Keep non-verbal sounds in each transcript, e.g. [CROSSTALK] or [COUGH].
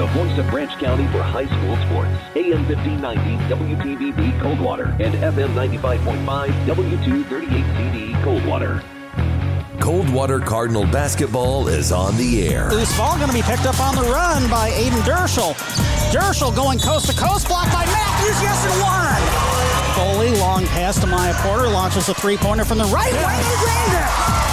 the voice of Branch County for high school sports. AM 1590 WTVB Coldwater and FM 95.5 W238CD Coldwater. Coldwater Cardinal basketball is on the air. Loose ball going to be picked up on the run by Aiden Derschel. Derschel going coast to coast, blocked by Matthews. Yes, and one. Foley, long pass to Maya Porter, launches a three pointer from the right wing and drained it.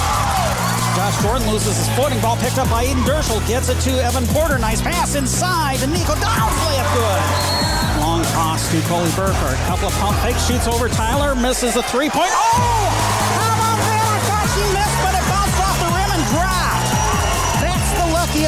Josh Jordan loses his footing. Ball picked up by Eden Derschel. Gets it to Evan Porter. Nice pass inside. And Nico Downs layup good. Long toss to Coley Burkhardt. Couple of pump fakes. Shoots over Tyler. Misses a three point. Oh!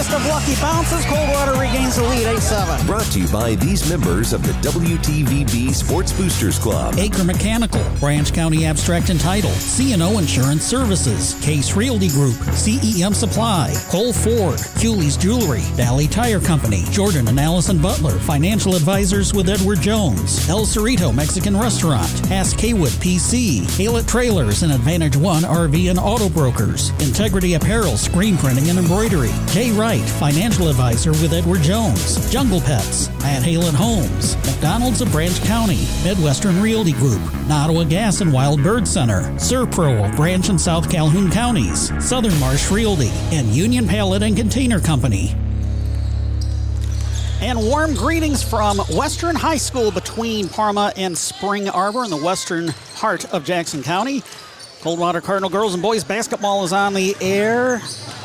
The luckiest of lucky bounces. Coldwater regains the lead 8 7. Brought to you by these members of the WTVB Sports Boosters Club. Acre Mechanical, Branch County Abstract and Title, C&O Insurance Services, Case Realty Group, CEM Supply, Cole Ford, Cooley's Jewelry, Valley Tire Company, Jordan and Allison Butler, Financial Advisors with Edward Jones, El Cerrito Mexican Restaurant, Hass Kaywood PC, Halet Trailers and Advantage One RV and Auto Brokers, Integrity Apparel, Screen Printing and Embroidery, Jay Wright, Financial Advisor with Edward Jones, Jungle Pets, Matt Hillett Homes, McDonald's of Branch County, Midwestern Realty Group, Nottawa Gas and Wild Bird Center, Servpro of Branch and South Calhoun Counties, Southern Marsh Realty, and Union Pallet and Container Company. And warm greetings from Western High School between Parma and Spring Arbor in the western heart of Jackson County. Coldwater Cardinal girls and boys basketball is on the air.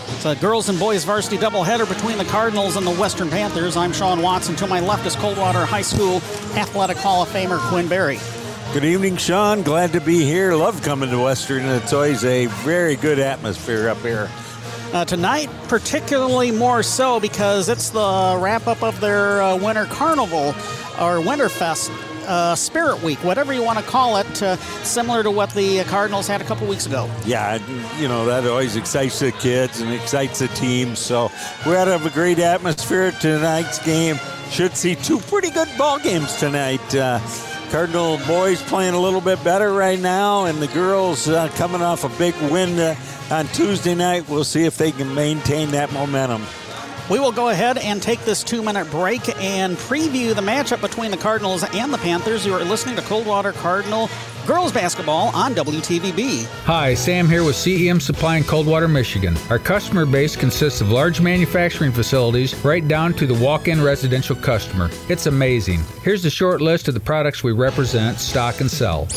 It's a girls and boys varsity doubleheader between the Cardinals and the Western Panthers. I'm Sean Watson. To my left is Coldwater High School Athletic Hall of Famer Quinn Berry. Good evening, Sean. Glad to be here. Love coming to Western. It's always a very good atmosphere up here. Uh, tonight, particularly more so because it's the wrap up of their uh, Winter Carnival or Winterfest uh, Spirit Week, whatever you want to call it, uh, similar to what the Cardinals had a couple weeks ago. Yeah, you know, that always excites the kids and excites the team. So we're out of a great atmosphere tonight's game. Should see two pretty good ball games tonight. Uh, Cardinal boys playing a little bit better right now, and the girls uh, coming off a big win uh, on Tuesday night. We'll see if they can maintain that momentum. We will go ahead and take this two minute break and preview the matchup between the Cardinals and the Panthers. You are listening to Coldwater Cardinal girls basketball on WTVB. Hi, Sam here with CEM Supply in Coldwater, Michigan. Our customer base consists of large manufacturing facilities right down to the walk in residential customer. It's amazing. Here's a short list of the products we represent, stock, and sell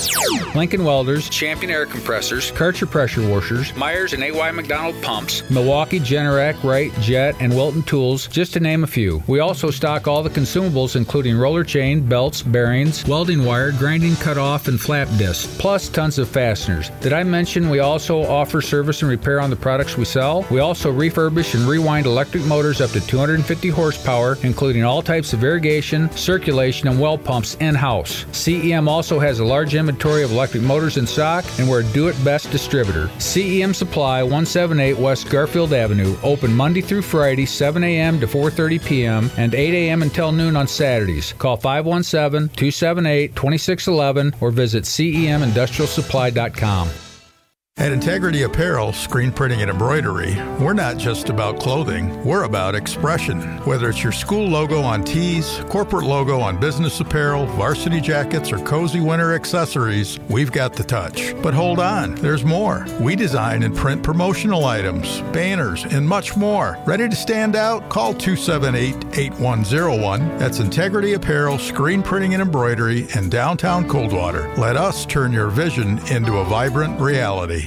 Lincoln Welders, Champion Air Compressors, Karcher Pressure Washers, Myers and AY McDonald Pumps, Milwaukee, Generac, Wright, Jet, and Wilton Tools, just to name a few. We also stock all the consumables, including roller chain, belts, bearings, welding wire, grinding cutoff, and flap disc, plus tons of fasteners. Did I mention we also offer service and repair on the products we sell? We also refurbish and rewind electric motors up to 250 horsepower, including all types of irrigation, circulation, and well pumps in house. CEM also has a large inventory of electric motors in stock, and we're a do it best distributor. CEM Supply, 178 West Garfield Avenue, open Monday through Friday, 7 a.m. to 4:30 p.m. and 8 a.m. until noon on Saturdays. Call 517-278-2611 or visit cemindustrialsupply.com. At Integrity Apparel, screen printing and embroidery, we're not just about clothing, we're about expression. Whether it's your school logo on tees, corporate logo on business apparel, varsity jackets, or cozy winter accessories, we've got the touch. But hold on, there's more. We design and print promotional items, banners, and much more. Ready to stand out? Call 278 8101. That's Integrity Apparel, screen printing and embroidery in downtown Coldwater. Let us turn your vision into a vibrant reality.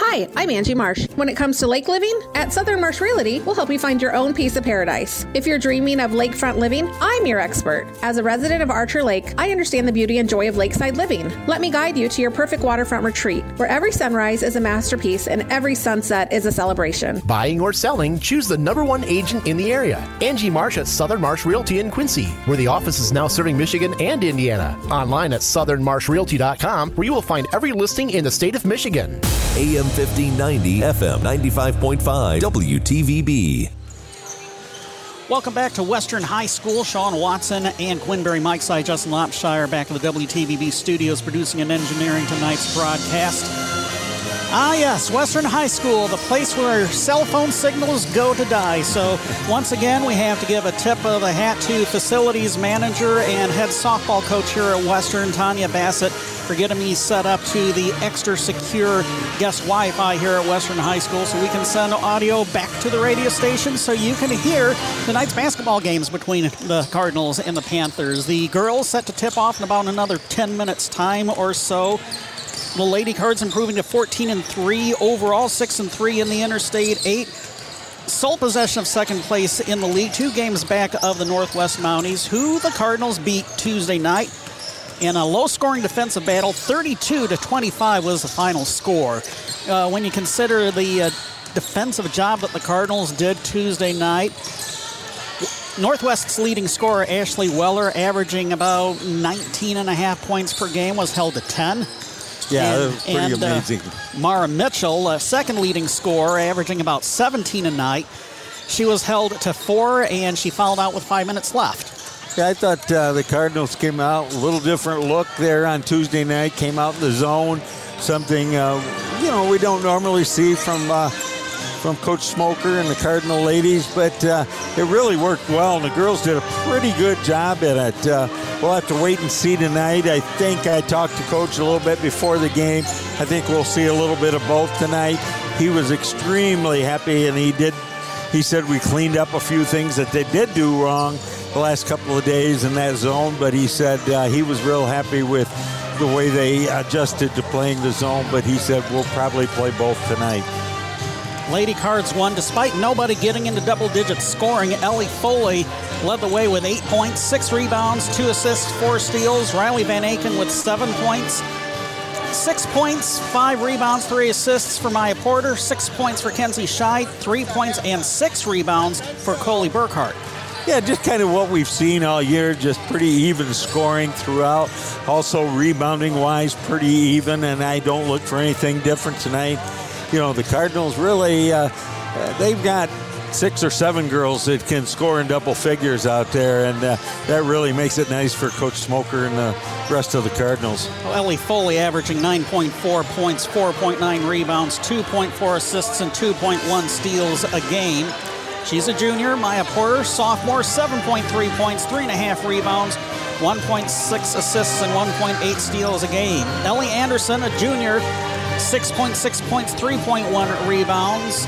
Hi, I'm Angie Marsh. When it comes to lake living, at Southern Marsh Realty, we'll help you find your own piece of paradise. If you're dreaming of lakefront living, I'm your expert. As a resident of Archer Lake, I understand the beauty and joy of lakeside living. Let me guide you to your perfect waterfront retreat, where every sunrise is a masterpiece and every sunset is a celebration. Buying or selling, choose the number one agent in the area, Angie Marsh at Southern Marsh Realty in Quincy, where the office is now serving Michigan and Indiana. Online at southernmarshrealty.com, where you will find every listing in the state of Michigan. AM 1590, FM 95.5, WTVB. Welcome back to Western High School. Sean Watson and Quinn Berry Mike Side, Justin Lopshire back in the WTVB studios producing and engineering tonight's broadcast. Ah, yes, Western High School, the place where cell phone signals go to die. So, once again, we have to give a tip of the hat to facilities manager and head softball coach here at Western, Tanya Bassett, for getting me set up to the extra secure guest Wi Fi here at Western High School so we can send audio back to the radio station so you can hear tonight's basketball games between the Cardinals and the Panthers. The girls set to tip off in about another 10 minutes' time or so. The Lady Cards improving to 14 and 3 overall, 6 and 3 in the Interstate 8. Sole possession of second place in the league, two games back of the Northwest Mounties, who the Cardinals beat Tuesday night in a low-scoring defensive battle. 32 to 25 was the final score. Uh, when you consider the uh, defensive job that the Cardinals did Tuesday night, Northwest's leading scorer, Ashley Weller, averaging about 19 and a half points per game, was held to 10. Yeah, and, that was pretty and, uh, amazing. Mara Mitchell, uh, second leading scorer, averaging about 17 a night. She was held to four, and she fouled out with five minutes left. Yeah, I thought uh, the Cardinals came out a little different look there on Tuesday night. Came out in the zone, something uh, you know we don't normally see from uh, from Coach Smoker and the Cardinal ladies, but uh, it really worked well. And the girls did a pretty good job at it. Uh, we'll have to wait and see tonight. I think I talked to Coach a little bit before the game. I think we'll see a little bit of both tonight. He was extremely happy, and he did. He said we cleaned up a few things that they did do wrong the last couple of days in that zone, but he said uh, he was real happy with the way they adjusted to playing the zone. But he said we'll probably play both tonight. Lady Cards won despite nobody getting into double digit scoring. Ellie Foley led the way with eight points, six rebounds, two assists, four steals. Riley Van Aken with seven points, six points, five rebounds, three assists for Maya Porter, six points for Kenzie Scheid, three points and six rebounds for Coley Burkhardt. Yeah, just kind of what we've seen all year, just pretty even scoring throughout. Also, rebounding wise, pretty even, and I don't look for anything different tonight. You know, the Cardinals really, uh, they've got six or seven girls that can score in double figures out there, and uh, that really makes it nice for Coach Smoker and the rest of the Cardinals. Well, Ellie Foley averaging 9.4 points, 4.9 rebounds, 2.4 assists, and 2.1 steals a game. She's a junior. Maya Porter, sophomore, 7.3 points, 3.5 rebounds, 1.6 assists, and 1.8 steals a game. Ellie Anderson, a junior, 6.6 points, 3.1 rebounds,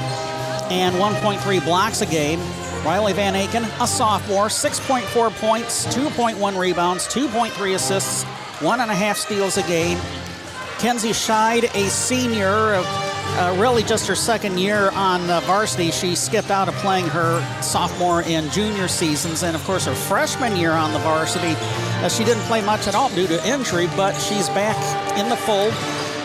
and 1.3 blocks a game. Riley Van Aken, a sophomore, 6.4 points, 2.1 rebounds, 2.3 assists, 1.5 steals a game. Kenzie Scheid, a senior, uh, really just her second year on uh, varsity. She skipped out of playing her sophomore and junior seasons, and of course her freshman year on the varsity. Uh, she didn't play much at all due to injury, but she's back in the fold,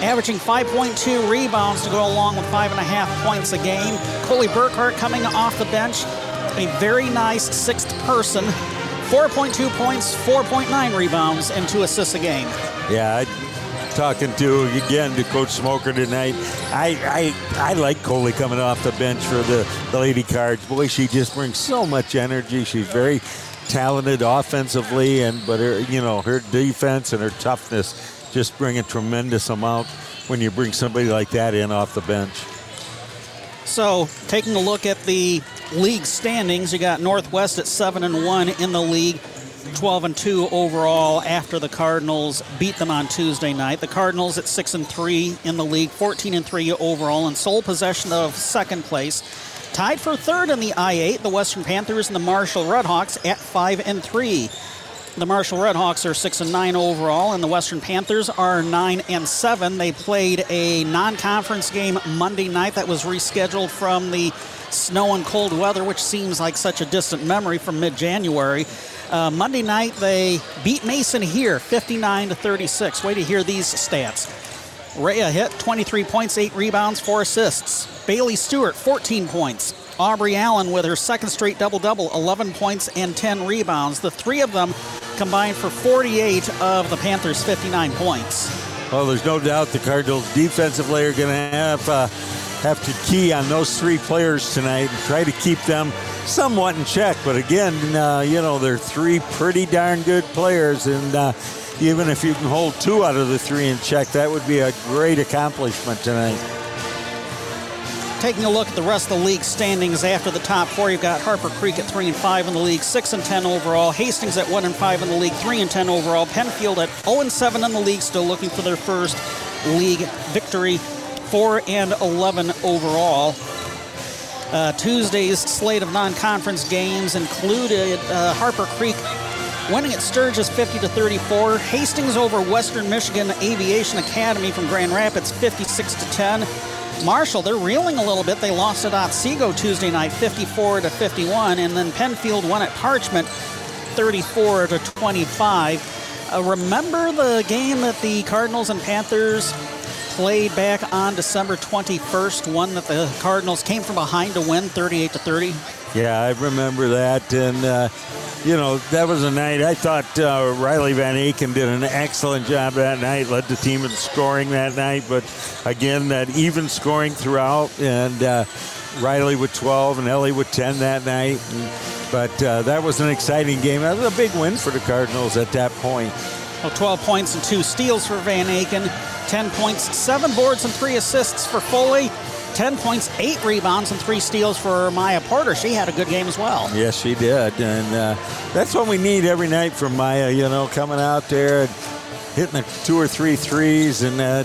averaging 5.2 rebounds to go along with five and a half points a game. Coley Burkhardt coming off the bench, a very nice sixth person. 4.2 points, 4.9 rebounds, and two assists a game. Yeah, I, talking to again to Coach Smoker tonight. I I, I like Coley coming off the bench for the, the Lady Cards. Boy, she just brings so much energy. She's very talented offensively, and but her you know her defense and her toughness just bring a tremendous amount when you bring somebody like that in off the bench. So, taking a look at the league standings, you got Northwest at 7 and 1 in the league, 12 and 2 overall after the Cardinals beat them on Tuesday night. The Cardinals at 6 and 3 in the league, 14 and 3 overall, and sole possession of second place. Tied for third in the I-8, the Western Panthers and the Marshall Redhawks at 5 and 3. The Marshall Redhawks are six and nine overall, and the Western Panthers are nine and seven. They played a non-conference game Monday night that was rescheduled from the snow and cold weather, which seems like such a distant memory from mid-January. Uh, Monday night they beat Mason here, 59 to 36. Way to hear these stats. Rhea hit 23 points, 8 rebounds, 4 assists. Bailey Stewart, 14 points. Aubrey Allen with her second straight double double, 11 points and 10 rebounds. The three of them combined for 48 of the Panthers' 59 points. Well, there's no doubt the Cardinals defensively are going to have uh, have to key on those three players tonight and try to keep them somewhat in check. But again, uh, you know, they're three pretty darn good players, and uh, even if you can hold two out of the three in check, that would be a great accomplishment tonight. Taking a look at the rest of the league standings after the top four, you've got Harper Creek at three and five in the league, six and ten overall. Hastings at one and five in the league, three and ten overall. Pennfield at 0 and seven in the league, still looking for their first league victory, four and eleven overall. Uh, Tuesday's slate of non-conference games included uh, Harper Creek winning at Sturgis 50 to 34. Hastings over Western Michigan Aviation Academy from Grand Rapids 56 to 10. Marshall, they're reeling a little bit. They lost at Otsego Tuesday night 54 to 51, and then Pennfield won at Parchment 34 to 25. Uh, remember the game that the Cardinals and Panthers played back on December 21st, one that the Cardinals came from behind to win 38 to 30. Yeah, I remember that, and uh, you know that was a night I thought uh, Riley Van Aken did an excellent job that night, led the team in scoring that night, but again that even scoring throughout, and uh, Riley with 12 and Ellie with 10 that night. But uh, that was an exciting game. That was a big win for the Cardinals at that point. Well, 12 points and two steals for Van Aken. 10 points, 7 boards, and 3 assists for Foley. 10 points, 8 rebounds, and 3 steals for Maya Porter. She had a good game as well. Yes, she did. And uh, that's what we need every night from Maya, you know, coming out there and hitting the two or three threes and, uh,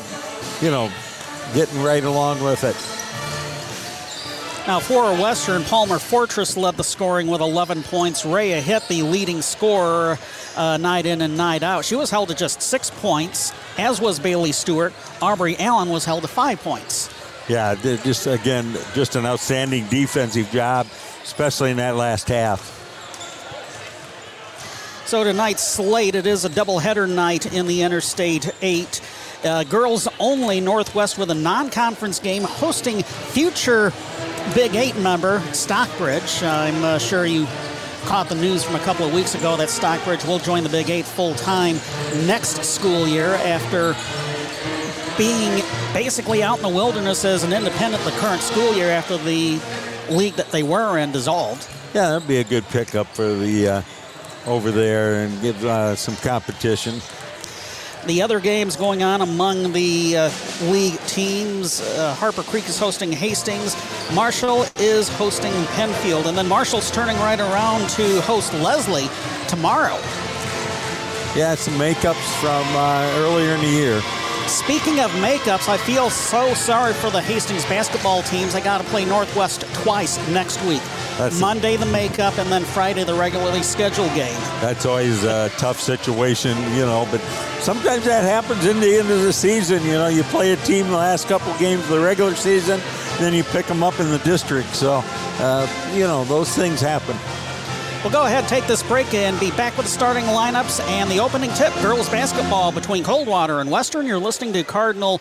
you know, getting right along with it. Now, for Western, Palmer Fortress led the scoring with 11 points. Rhea hit the leading scorer uh, night in and night out. She was held to just six points, as was Bailey Stewart. Aubrey Allen was held to five points. Yeah, just again, just an outstanding defensive job, especially in that last half. So tonight's slate, it is a doubleheader night in the Interstate 8. Uh, girls only Northwest with a non-conference game hosting future Big Eight member Stockbridge. I'm uh, sure you caught the news from a couple of weeks ago that Stockbridge will join the Big Eight full time next school year after being basically out in the wilderness as an independent the current school year after the league that they were in dissolved. Yeah, that'd be a good pickup for the uh, over there and give uh, some competition. The other games going on among the uh, league teams uh, Harper Creek is hosting Hastings, Marshall is hosting Pennfield, and then Marshall's turning right around to host Leslie tomorrow. Yeah, some makeups from uh, earlier in the year. Speaking of makeups, I feel so sorry for the Hastings basketball teams. They got to play Northwest twice next week. That's Monday the makeup, and then Friday the regularly scheduled game. That's always a [LAUGHS] tough situation, you know. But sometimes that happens in the end of the season. You know, you play a team the last couple games of the regular season, then you pick them up in the district. So, uh, you know, those things happen. We'll go ahead, take this break, and be back with starting lineups and the opening tip. Girls basketball between Coldwater and Western. You're listening to Cardinal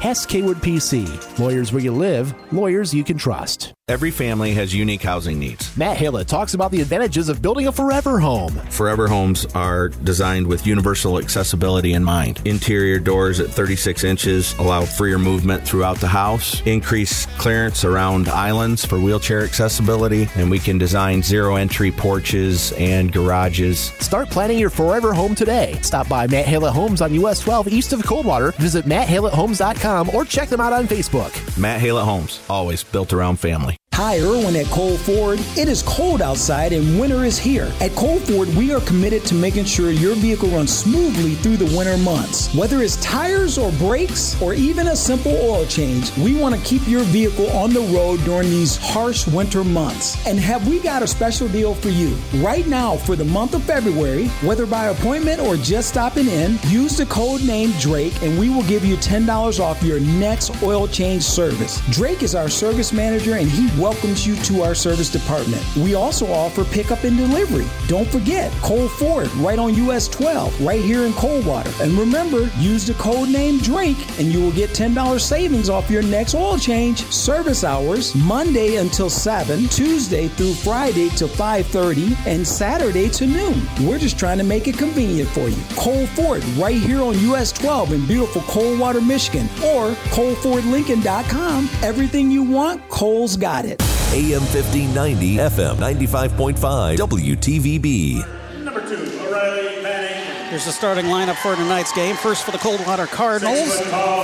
Hass Kaywood PC. Lawyers where you live, lawyers you can trust. Every family has unique housing needs. Matt Hillett talks about the advantages of building a forever home. Forever homes are designed with universal accessibility in mind. Interior doors at 36 inches allow freer movement throughout the house, increase clearance around islands for wheelchair accessibility, and we can design zero entry porches and garages. Start planning your forever home today. Stop by Matt Hillett Homes on US 12 east of Coldwater. Visit matthilletthomes.com or check them out on Facebook. Matt Hillett Homes, always built around family. Hi, Irwin at Cole Ford. It is cold outside and winter is here. At Cole Ford, we are committed to making sure your vehicle runs smoothly through the winter months. Whether it's tires or brakes or even a simple oil change, we want to keep your vehicle on the road during these harsh winter months. And have we got a special deal for you? Right now, for the month of February, whether by appointment or just stopping in, use the code name Drake and we will give you $10 off your next oil change service. Drake is our service manager and he welcomes you to our service department. We also offer pickup and delivery. Don't forget, Cole Ford, right on US 12, right here in Coldwater. And remember, use the code name Drake and you will get $10 savings off your next oil change. Service hours, Monday until 7, Tuesday through Friday till 5.30, and Saturday to noon. We're just trying to make it convenient for you. Cole Ford, right here on US 12 in beautiful Coldwater, Michigan, or ColeFordLincoln.com. Everything you want, Cole's got it. AM 1590, FM 95.5, WTVB. Number two, O'Reilly Van Aken. Here's the starting lineup for tonight's game. First for the Coldwater Cardinals,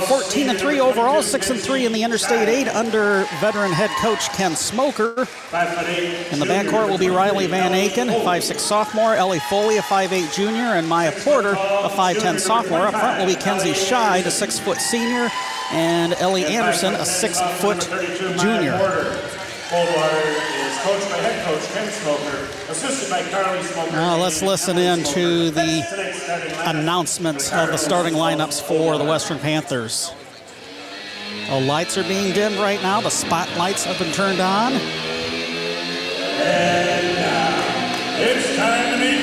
14 and 3 overall, 6 and 3 in the Interstate 8 under veteran head coach Ken Smoker. In the backcourt will be Riley Van Aken, 5'6 sophomore, Ellie Foley, a 5'8 junior, and Maya Porter, a 5'10 sophomore. Up front will be Kenzie Scheid, a 6 foot senior, and Ellie Anderson, a 6 foot junior. Coldwater is coached by head coach Ken Smoker, assisted by Carly Smoker. Now let's listen in to the announcements of the starting lineups for the Western Panthers. The lights are being dimmed right now. The spotlights have been turned on. And now, it's time to meet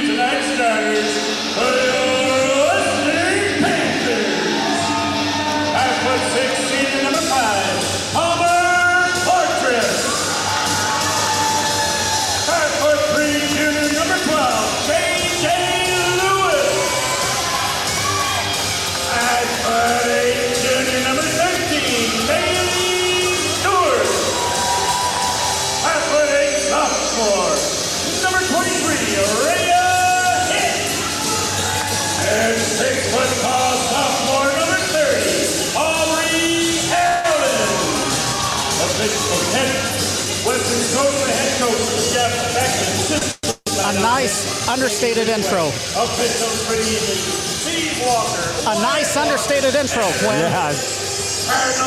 nice understated intro. Officials for the evening, Steve Walker. A nice understated intro, Quinn. Yeah,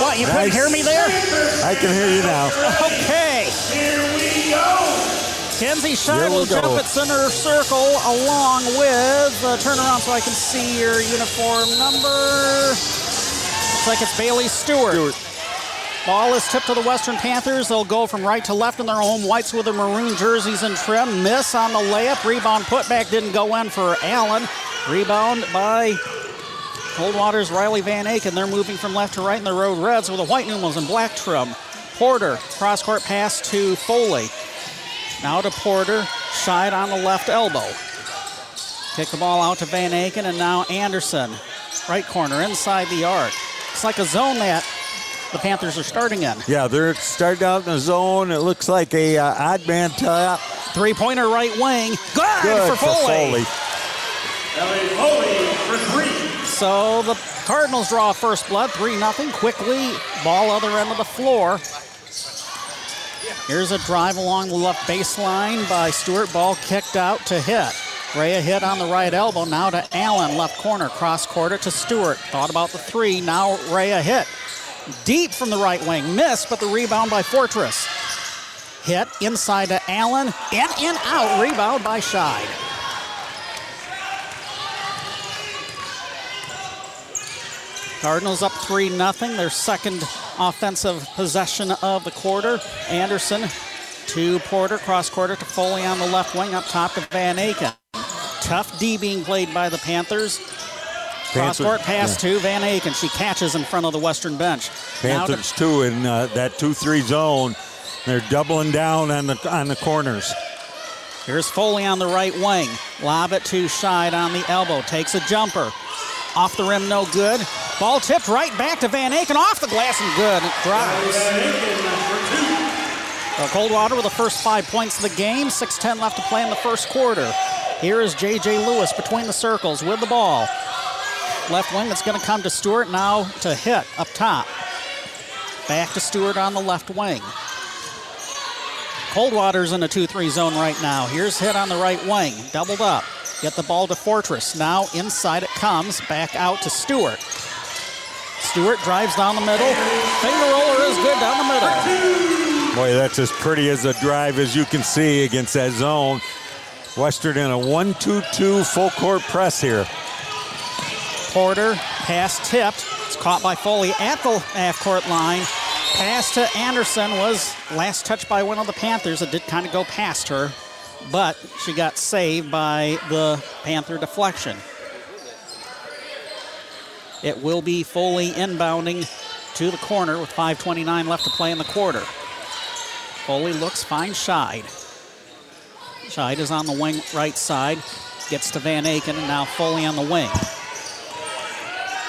What, you couldn't hear me there? I can hear you now. Okay. Here we go. Kenzie we will go. jump at center circle along with, uh, turn around so I can see your uniform number. Looks like it's Bailey Stewart. Stewart. Ball is tipped to the Western Panthers. They'll go from right to left in their home whites with their maroon jerseys and trim. Miss on the layup. Rebound putback didn't go in for Allen. Rebound by Coldwater's Riley Van Aken. They're moving from left to right in the road reds with the white numerals and black trim. Porter, cross court pass to Foley. Now to Porter, side on the left elbow. Kick the ball out to Van Aken, and now Anderson, right corner, inside the arc. It's like a zone that the Panthers are starting in. Yeah, they're starting out in the zone. It looks like a uh, odd man top. Three pointer right wing. Good, Good for Foley. Ellie Foley for three. So the Cardinals draw first blood, 3 0 quickly. Ball other end of the floor. Here's a drive along the left baseline by Stewart. Ball kicked out to hit. Rhea hit on the right elbow. Now to Allen, left corner. Cross quarter to Stewart. Thought about the three. Now Rhea hit. Deep from the right wing. Missed, but the rebound by Fortress. Hit inside to Allen. In, and out. Rebound by Scheid. Cardinals up 3 0. Their second offensive possession of the quarter. Anderson to Porter, cross quarter to Foley on the left wing, up top to Van Aken. Tough D being played by the Panthers. Cross court pass yeah. to Van Aken. She catches in front of the Western bench. Now to- Panthers too in uh, that two-three zone. They're doubling down on the on the corners. Here's Foley on the right wing. Lob it to Scheid on the elbow. Takes a jumper. Off the rim, no good. Ball tipped right back to Van Aken. Off the glass and good. It drives. Coldwater with the first five points of the game. 6.10 left to play in the first quarter. Here is J.J. Lewis between the circles with the ball. Left wing, it's going to come to Stewart now to hit up top. Back to Stewart on the left wing. Coldwater's in a 2-3 zone right now. Here's hit on the right wing. Doubled up. Get the ball to Fortress. Now inside it comes. Back out to Stewart. Stewart drives down the middle. Finger roller is good down the middle. Boy, that's as pretty as a drive as you can see against that zone. Western in a 1-2-2 full court press here. Porter, pass tipped. It's caught by Foley at the half court line. Pass to Anderson was last touch by one of the Panthers. It did kind of go past her, but she got saved by the Panther deflection. It will be Foley inbounding to the corner with 5.29 left to play in the quarter. Foley looks fine, Scheid. Scheid is on the wing right side, gets to Van Aken, and now Foley on the wing.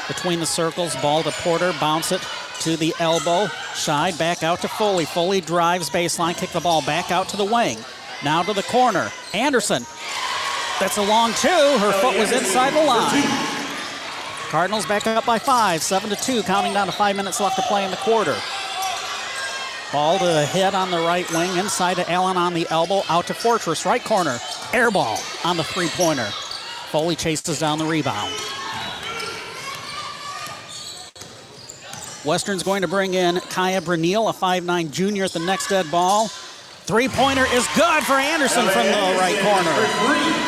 Between the circles, ball to Porter, bounce it to the elbow. Scheid back out to Foley. Foley drives baseline, kick the ball back out to the wing. Now to the corner. Anderson. That's a long two. Her oh, foot was inside the line. Cardinals back up by five, seven to two, counting down to five minutes left to play in the quarter. Ball to the head on the right wing, inside to Allen on the elbow, out to Fortress, right corner. Air ball on the three pointer. Foley chases down the rebound. Western's going to bring in Kaya Brunel, a 5'9 junior at the next dead ball. Three pointer is good for Anderson from the right corner.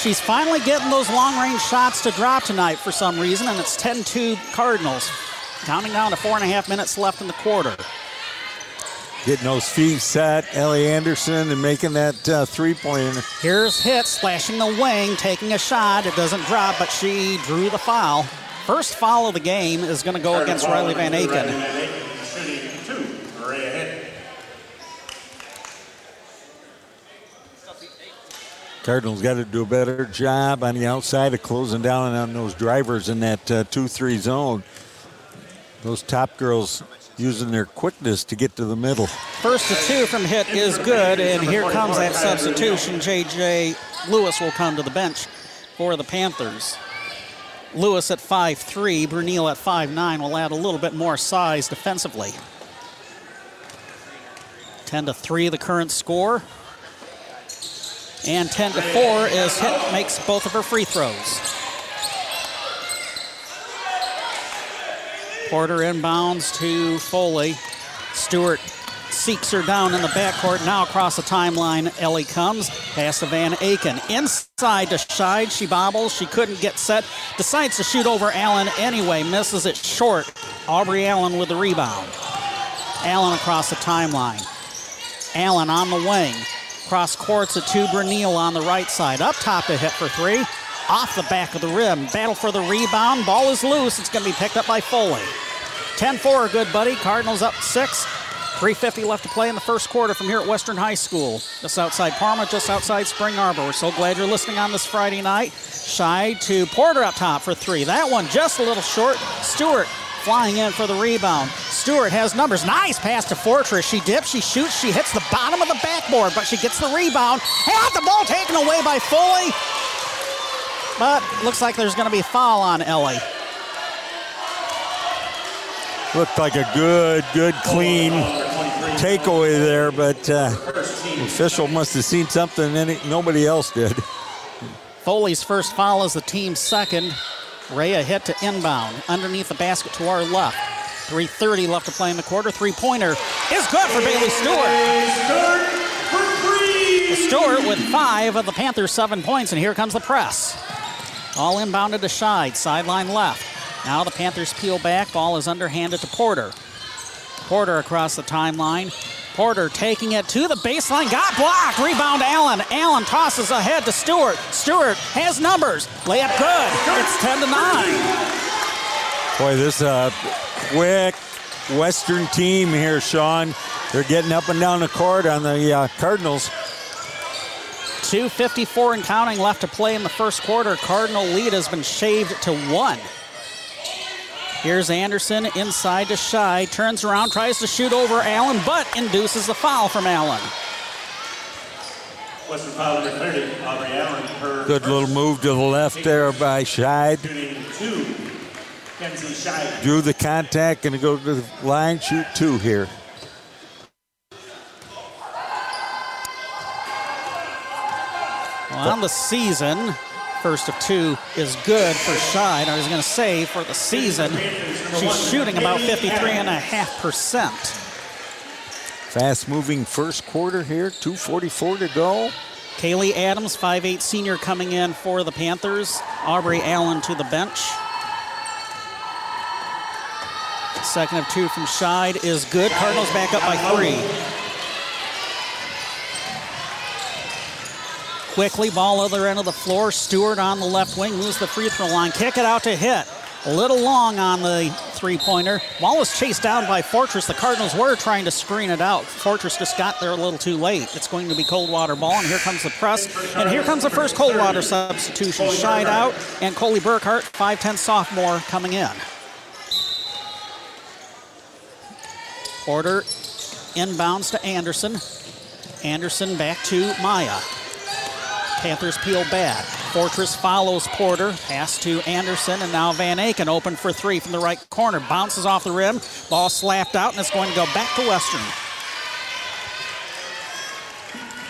She's finally getting those long range shots to drop tonight for some reason, and it's 10 2 Cardinals. Counting down to four and a half minutes left in the quarter. Getting those feet set, Ellie Anderson, and making that uh, three pointer. Here's Hit slashing the wing, taking a shot. It doesn't drop, but she drew the foul. First foul of the game is going to go against Riley Van Aken. Cardinals got to do a better job on the outside of closing down on those drivers in that uh, 2 3 zone. Those top girls using their quickness to get to the middle. First to two from hit is good, and here comes that substitution. J.J. Lewis will come to the bench for the Panthers. Lewis at 5'3, Brunel at 5'9 will add a little bit more size defensively. 10 to 3 the current score. And 10 to 4 is hit makes both of her free throws. Porter inbounds to Foley. Stewart seeks her down in the backcourt. Now across the timeline, Ellie comes. Pass to Van Aken. Inside to Scheid. She bobbles. She couldn't get set. Decides to shoot over Allen anyway. Misses it short. Aubrey Allen with the rebound. Allen across the timeline. Allen on the wing. Cross courts to two Brunel on the right side. Up top to hit for three. Off the back of the rim. Battle for the rebound. Ball is loose. It's going to be picked up by Foley. 10 4, good buddy. Cardinals up six. 350 left to play in the first quarter from here at Western High School. Just outside Parma, just outside Spring Arbor. We're so glad you're listening on this Friday night. Scheid to Porter up top for three. That one just a little short. Stewart flying in for the rebound. Stewart has numbers. Nice pass to Fortress. She dips, she shoots, she hits the bottom of the backboard, but she gets the rebound. Had the ball taken away by Foley. But looks like there's going to be a foul on Ellie. Looked like a good, good, clean takeaway there, but uh, official must have seen something nobody else did. Foley's first foul is the team's second. Rhea hit to inbound underneath the basket to our left. 3.30 left to play in the quarter. Three pointer is good for Bailey Stewart. Stewart with five of the Panthers' seven points, and here comes the press. All inbounded to Scheid, sideline left. Now the Panthers peel back. Ball is underhanded to Porter. Porter across the timeline. Porter taking it to the baseline, got blocked. Rebound Allen. Allen tosses ahead to Stewart. Stewart has numbers. Layup good. It's 10 to 9. Boy, this is uh, quick Western team here, Sean. They're getting up and down the court on the uh, Cardinals. 2.54 and counting left to play in the first quarter. Cardinal lead has been shaved to one. Here's Anderson inside to Scheid. Turns around, tries to shoot over Allen, but induces the foul from Allen. Western foul number 30, Aubrey Allen. Her Good little move to the left there by Scheid. shooting two. Kenzie Scheid. Drew the contact and go to the line, shoot two here. Well, on the season, first of two is good for Scheid. I was going to say for the season, she's shooting about 53.5%. Fast moving first quarter here, 2.44 to go. Kaylee Adams, 5'8 senior, coming in for the Panthers. Aubrey Allen to the bench. Second of two from Scheid is good. Cardinals back up by three. Quickly, ball other end of the floor. Stewart on the left wing moves the free throw line. Kick it out to hit. A little long on the three pointer. Ball was chased down by Fortress. The Cardinals were trying to screen it out. Fortress just got there a little too late. It's going to be Coldwater ball, and here comes the press. And here comes the first Coldwater substitution. Scheid out, and Coley Burkhardt, 5'10 sophomore, coming in. Porter inbounds to Anderson. Anderson back to Maya. Panthers peel back. Fortress follows Porter. Pass to Anderson, and now Van Aken open for three from the right corner. Bounces off the rim. Ball slapped out, and it's going to go back to Western.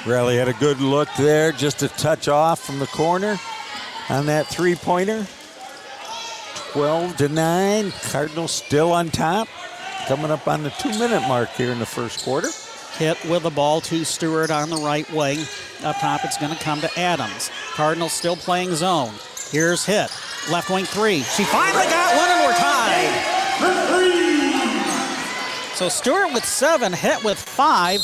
Riley had a good look there, just a touch off from the corner on that three pointer. 12 to 9. Cardinals still on top. Coming up on the two minute mark here in the first quarter. Hit with the ball to Stewart on the right wing. Up top, it's going to come to Adams. Cardinals still playing zone. Here's hit. Left wing three. She finally got one, and we're tied. So Stewart with seven, hit with five.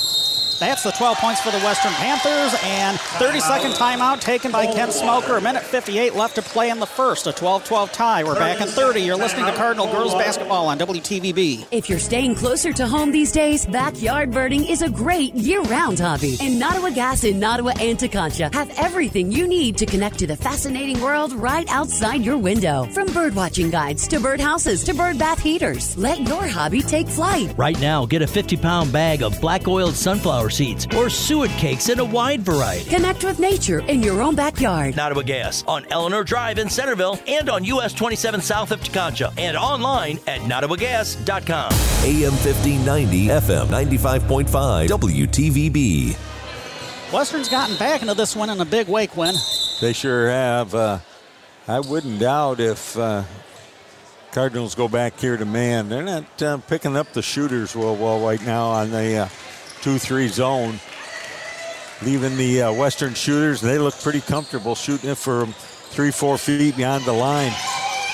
That's the 12 points for the Western Panthers, and 30 second timeout taken by Ken Smoker. A minute 58 left to play in the first. A 12 12 tie. We're back in 30. You're listening to Cardinal Girls Basketball on WTVB. If you're staying closer to home these days, backyard birding is a great year round hobby. And Nottawa Gas in Nottawa and Tekonsha have everything you need to connect to the fascinating world right outside your window. From bird watching guides to bird houses to bird bath heaters, let your hobby take flight. Right now, get a 50 pound bag of black oiled sunflower seeds or suet cakes in a wide variety. Connect with nature in your own backyard. Nottawa Gas on Eleanor Drive in Centerville and on US 27 south of Tekonsha and online at nottawagas.com. AM 1590, FM 95.5, WTVB. Western's gotten back into this one in a big wake win. They sure have. Uh, I wouldn't doubt if uh, Cardinals go back here to man. They're not uh, picking up the shooters well, well right now on the uh, 2 3 zone. Leaving the uh, Western shooters, they look pretty comfortable shooting it from three, four feet beyond the line.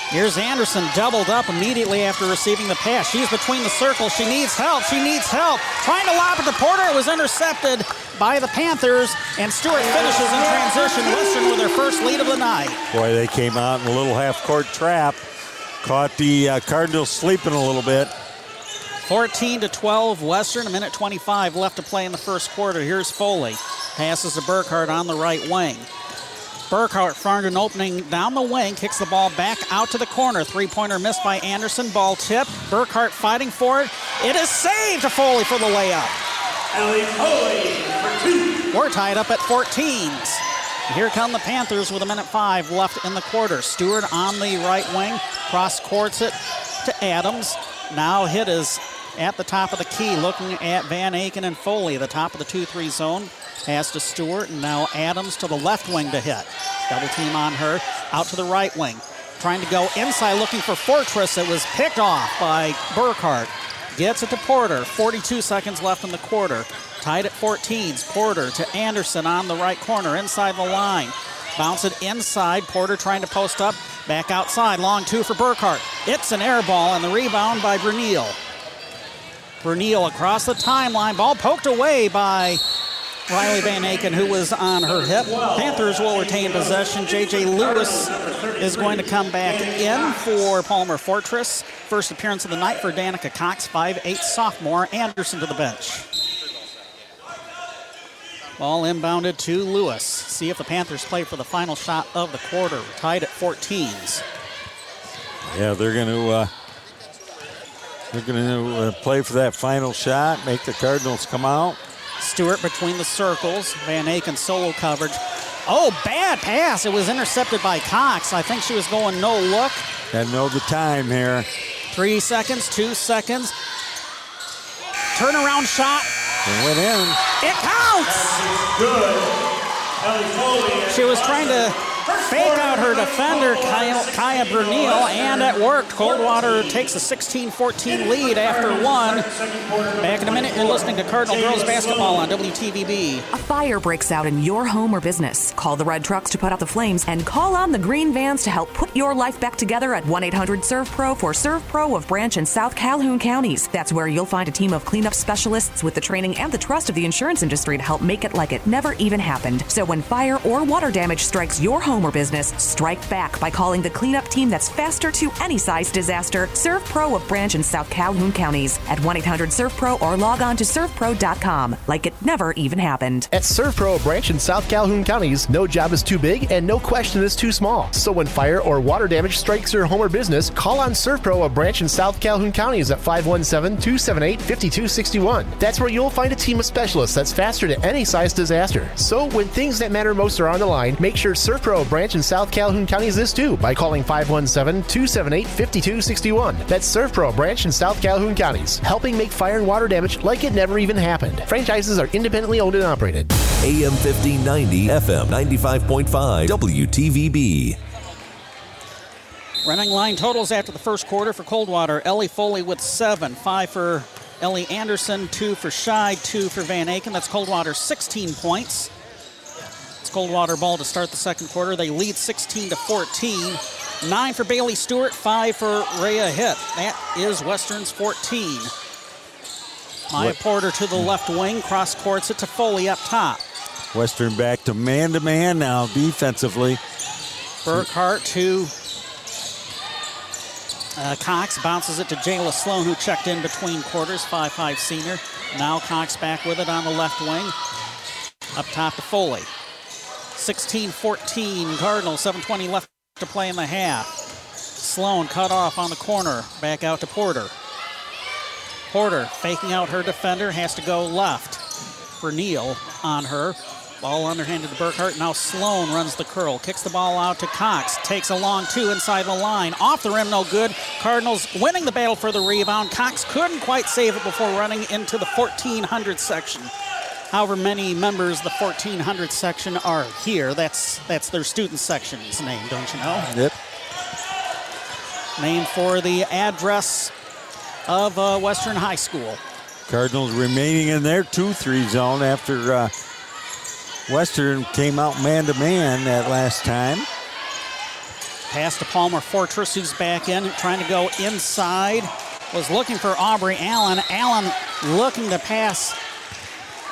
Here's Anderson doubled up immediately after receiving the pass. She's between the circles. She needs help. She needs help. Trying to lob it to Porter. It was intercepted by the Panthers, and Stewart finishes in transition. Western with their first lead of the night. Boy, they came out in a little half court trap. Caught the uh, Cardinals sleeping a little bit. 14 to 12, Western. A minute 25 left to play in the first quarter. Here's Foley. Passes to Burkhardt on the right wing. Burkhardt found an opening down the wing, kicks the ball back out to the corner. Three pointer missed by Anderson. Ball tip. Burkhart fighting for it. It is saved to Foley for the layup. Ellie Foley for two. We're tied up at 14s. Here come the Panthers with a minute five left in the quarter. Stewart on the right wing, cross courts it to Adams. Now hit is at the top of the key, looking at Van Aken and Foley, the top of the 2 3 zone. Pass to Stewart, and now Adams to the left wing to hit. Double team on her, out to the right wing. Trying to go inside looking for Fortress. It was picked off by Burkhardt. Gets it to Porter. 42 seconds left in the quarter. Tied at 14s. Porter to Anderson on the right corner, inside the line. Bounce it inside. Porter trying to post up. Back outside. Long two for Burkhart. It's an air ball, and the rebound by Brunel. Brunel across the timeline. Ball poked away by Riley Van Aken, who was on her hip. Panthers will retain possession. J.J. Lewis is going to come back in for Palmer Fortress. First appearance of the night for Danica Cox, 5'8 sophomore. Anderson to the bench. Ball inbounded to Lewis. See if the Panthers play for the final shot of the quarter. Tied at 14s. Yeah, they're going to uh, they're going to uh, play for that final shot. Make the Cardinals come out. Stewart between the circles. Van Aken solo coverage. Oh, bad pass. It was intercepted by Cox. I think she was going no look. Got to know the time here. Three seconds, two seconds. Turnaround shot. It went in. It counts. Good. She was trying to fake out her defender, Kaya, Kaya Brunel, and it worked. Coldwater takes a 16-14 lead after one. Back in a minute, you're listening to Cardinal Girls Basketball on WTVB. A fire breaks out in your home or business. Call the red trucks to put out the flames and call on the green vans to help put your life back together at 1 800 Servpro for Servpro of Branch and South Calhoun counties. That's where you'll find a team of cleanup specialists with the training and the trust of the insurance industry to help make it like it never even happened. So when fire or water damage strikes your home or business, strike back by calling the cleanup team that's faster to any size disaster. Servpro of Branch in South Calhoun counties at 1 800 Servpro or log on to servpro.com like it never even happened. At Servpro of Branch in South Calhoun counties, no job is too big and no question is too small. So when fire or water damage strikes your home or business, call on Servpro of Branch in South Calhoun counties at 517 278 5261. That's where you'll find a team of specialists that's faster to any size disaster. So when things that matter most are on the line, make sure Servpro of Branch in South Calhoun counties is too by calling 517 278 5261. That's Servpro Branch in South Calhoun counties, helping make fire and water damage like it never even happened. Franchises are independently owned and operated. AM 1590, FM 95.5, WTVB. Running line totals after the first quarter for Coldwater. Ellie Foley with seven, five for Ellie Anderson, two for Scheid, two for Van Aken. That's Coldwater 16 points. Coldwater ball to start the second quarter. They lead 16 to 14. Nine for Bailey Stewart, five for Rhea Hitt. That is Western's 14. Maya What- Porter to the left wing, cross courts it to Foley up top. Western back to man to man now defensively. Burkhardt to uh, Cox bounces it to Jayla Sloan, who checked in between quarters, 5 5 senior. Now Cox back with it on the left wing. Up top to Foley. 16 14 Cardinals, 7.20 left to play in the half. Sloan cut off on the corner, back out to Porter. Porter faking out her defender, has to go left for Neal on her. Ball underhanded to Burkhardt. Now Sloan runs the curl, kicks the ball out to Cox, takes a long two inside the line. Off the rim, no good. Cardinals winning the battle for the rebound. Cox couldn't quite save it before running into the 1400 section. However many members the 1400 section are here, that's that's their student section's name, don't you know? Yep. Named for the address of uh, Western High School. Cardinals remaining in their 2 3 zone after uh, Western came out man to man that last time. Pass to Palmer Fortress, who's back in, trying to go inside. Was looking for Aubrey Allen. Allen looking to pass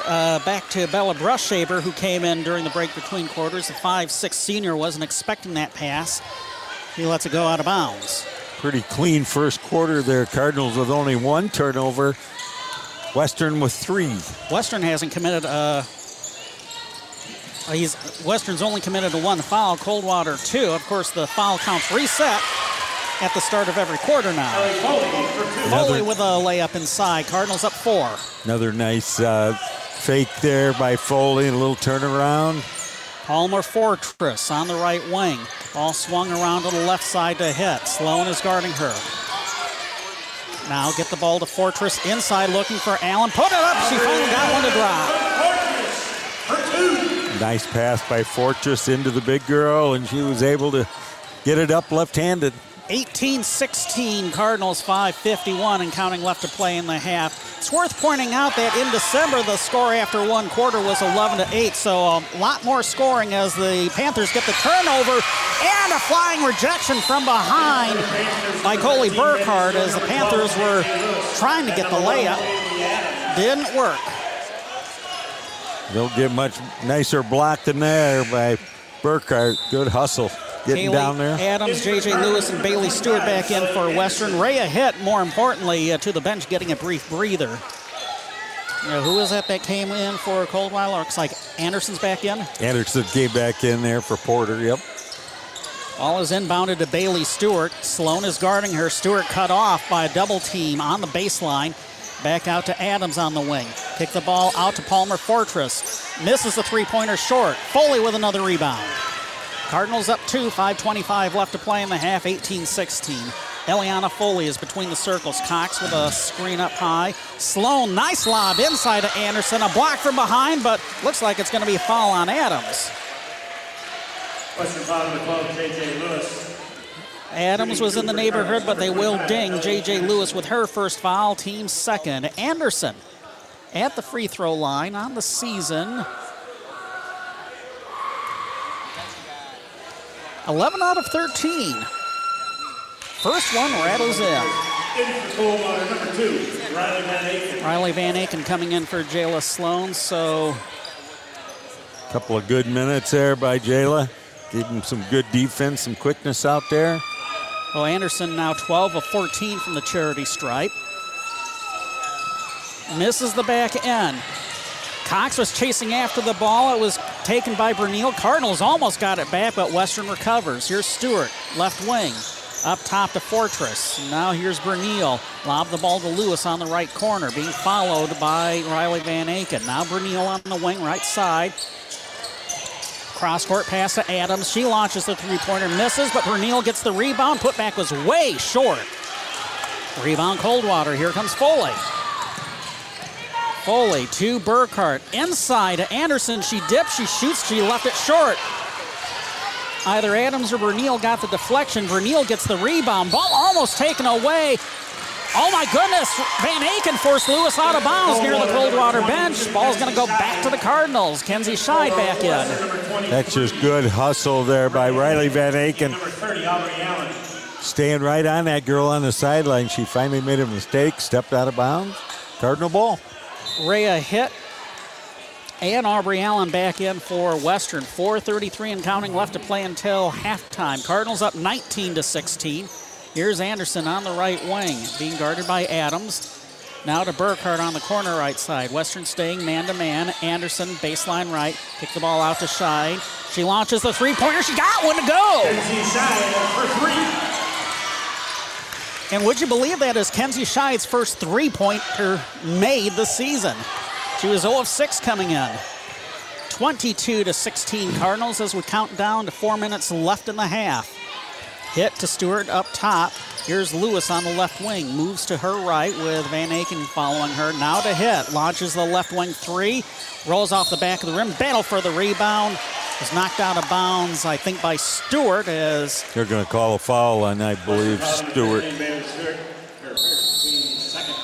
uh, back to Bella Brushaber, who came in during the break between quarters. The 5'6 senior wasn't expecting that pass. He lets it go out of bounds. Pretty clean first quarter there. Cardinals with only one turnover. Western with three. Western hasn't committed a. He's Western's only committed to one foul. Coldwater two. Of course, the foul counts reset at the start of every quarter now. Foley with a layup inside. Cardinals up four. Another nice uh, fake there by Foley. A little turnaround. Palmer Fortress on the right wing. Ball swung around to the left side to Hitt. Sloan is guarding her. Now get the ball to Fortress inside looking for Allen. Put it up. She finally got one to drop. Nice pass by Fortress into the big girl, and she was able to get it up left handed. 18 16, Cardinals 551 and counting left to play in the half. It's worth pointing out that in December, the score after one quarter was 11 to 8, so a lot more scoring as the Panthers get the turnover and a flying rejection from behind by Coley Burkhardt as the Panthers were trying to get the layup. Didn't work. Don't get much nicer block than there by Burkhardt. Good hustle getting down there. Adams, J.J. Lewis, and Bailey Stewart back in for Western. Rhea Hitt, more importantly, uh, to the bench, getting a brief breather. Know, who is that that came in for Coldwell? Looks like Anderson's back in. Anderson came back in there for Porter. Yep. Ball is inbounded to Bailey Stewart. Sloan is guarding her. Stewart cut off by a double team on the baseline. Back out to Adams on the wing. Kick the ball out to Palmer Fortress. Misses the three pointer short. Foley with another rebound. Cardinals up two, 5.25 left to play in the half, 18 16. Eliana Foley is between the circles. Cox with a screen up high. Sloan, nice lob inside to Anderson. A block from behind, but looks like it's going to be a foul on Adams. Western foul number 12, J.J. Lewis. Adams was in the neighborhood, but they will ding J.J. Lewis with her first foul, team second. Anderson at the free throw line on the season. 11 out of 13. First one rattles in. In for Coldwater, number two, Riley Van Aken. Riley Van Aken coming in for Jayla Sloan. So a Couple of good minutes there by Jayla. Gave him some good defense, some quickness out there. Oh, Anderson now 12 of 14 from the charity stripe. Misses the back end. Cox was chasing after the ball. It was taken by Brunel. Cardinals almost got it back, but Western recovers. Here's Stewart, left wing. Up top to Fortress. Now here's Brunel. Lob the ball to Lewis on the right corner, being followed by Riley Van Aken. Now Brunel on the wing, right side. Cross court pass to Adams. She launches the three pointer, misses, but Brunel gets the rebound. Putback was way short. Rebound Coldwater. Here comes Foley. Foley to Burkhardt. Inside to Anderson. She dips, she shoots, she left it short. Either Adams or Brunel got the deflection. Brunel gets the rebound. Ball almost taken away. Oh my goodness! Van Aken forced Lewis out of bounds near the Coldwater bench. Ball's going to go back to the Cardinals. Kenzie Scheid back in. That's just good hustle there by Riley Van Aken. Number 30, Aubrey Allen. Staying right on that girl on the sideline. She finally made a mistake, stepped out of bounds. Cardinal ball. Rhea Hitt. And Aubrey Allen back in for Western. 4:33 and counting left to play until halftime. Cardinals up 19 to 16. Here's Anderson on the right wing, being guarded by Adams. Now to Burkhardt on the corner right side. Western staying man to man. Anderson baseline right. Kick the ball out to Scheid. She launches the three pointer. She got one to go. Kenzie Scheid for three. And would you believe that is Kenzie Scheid's first three pointer made this season? She was 0 of 6 coming in. 22 to 16 Cardinals as we count down to four minutes left in the half. Hitt to Stewart up top. Here's Lewis on the left wing. Moves to her right with Van Aken following her. Now to Hitt. Launches the left wing three. Rolls off the back of the rim. Battle for the rebound. Was knocked out of bounds, I think, by Stewart as They're going to call a foul on, I believe, Stewart.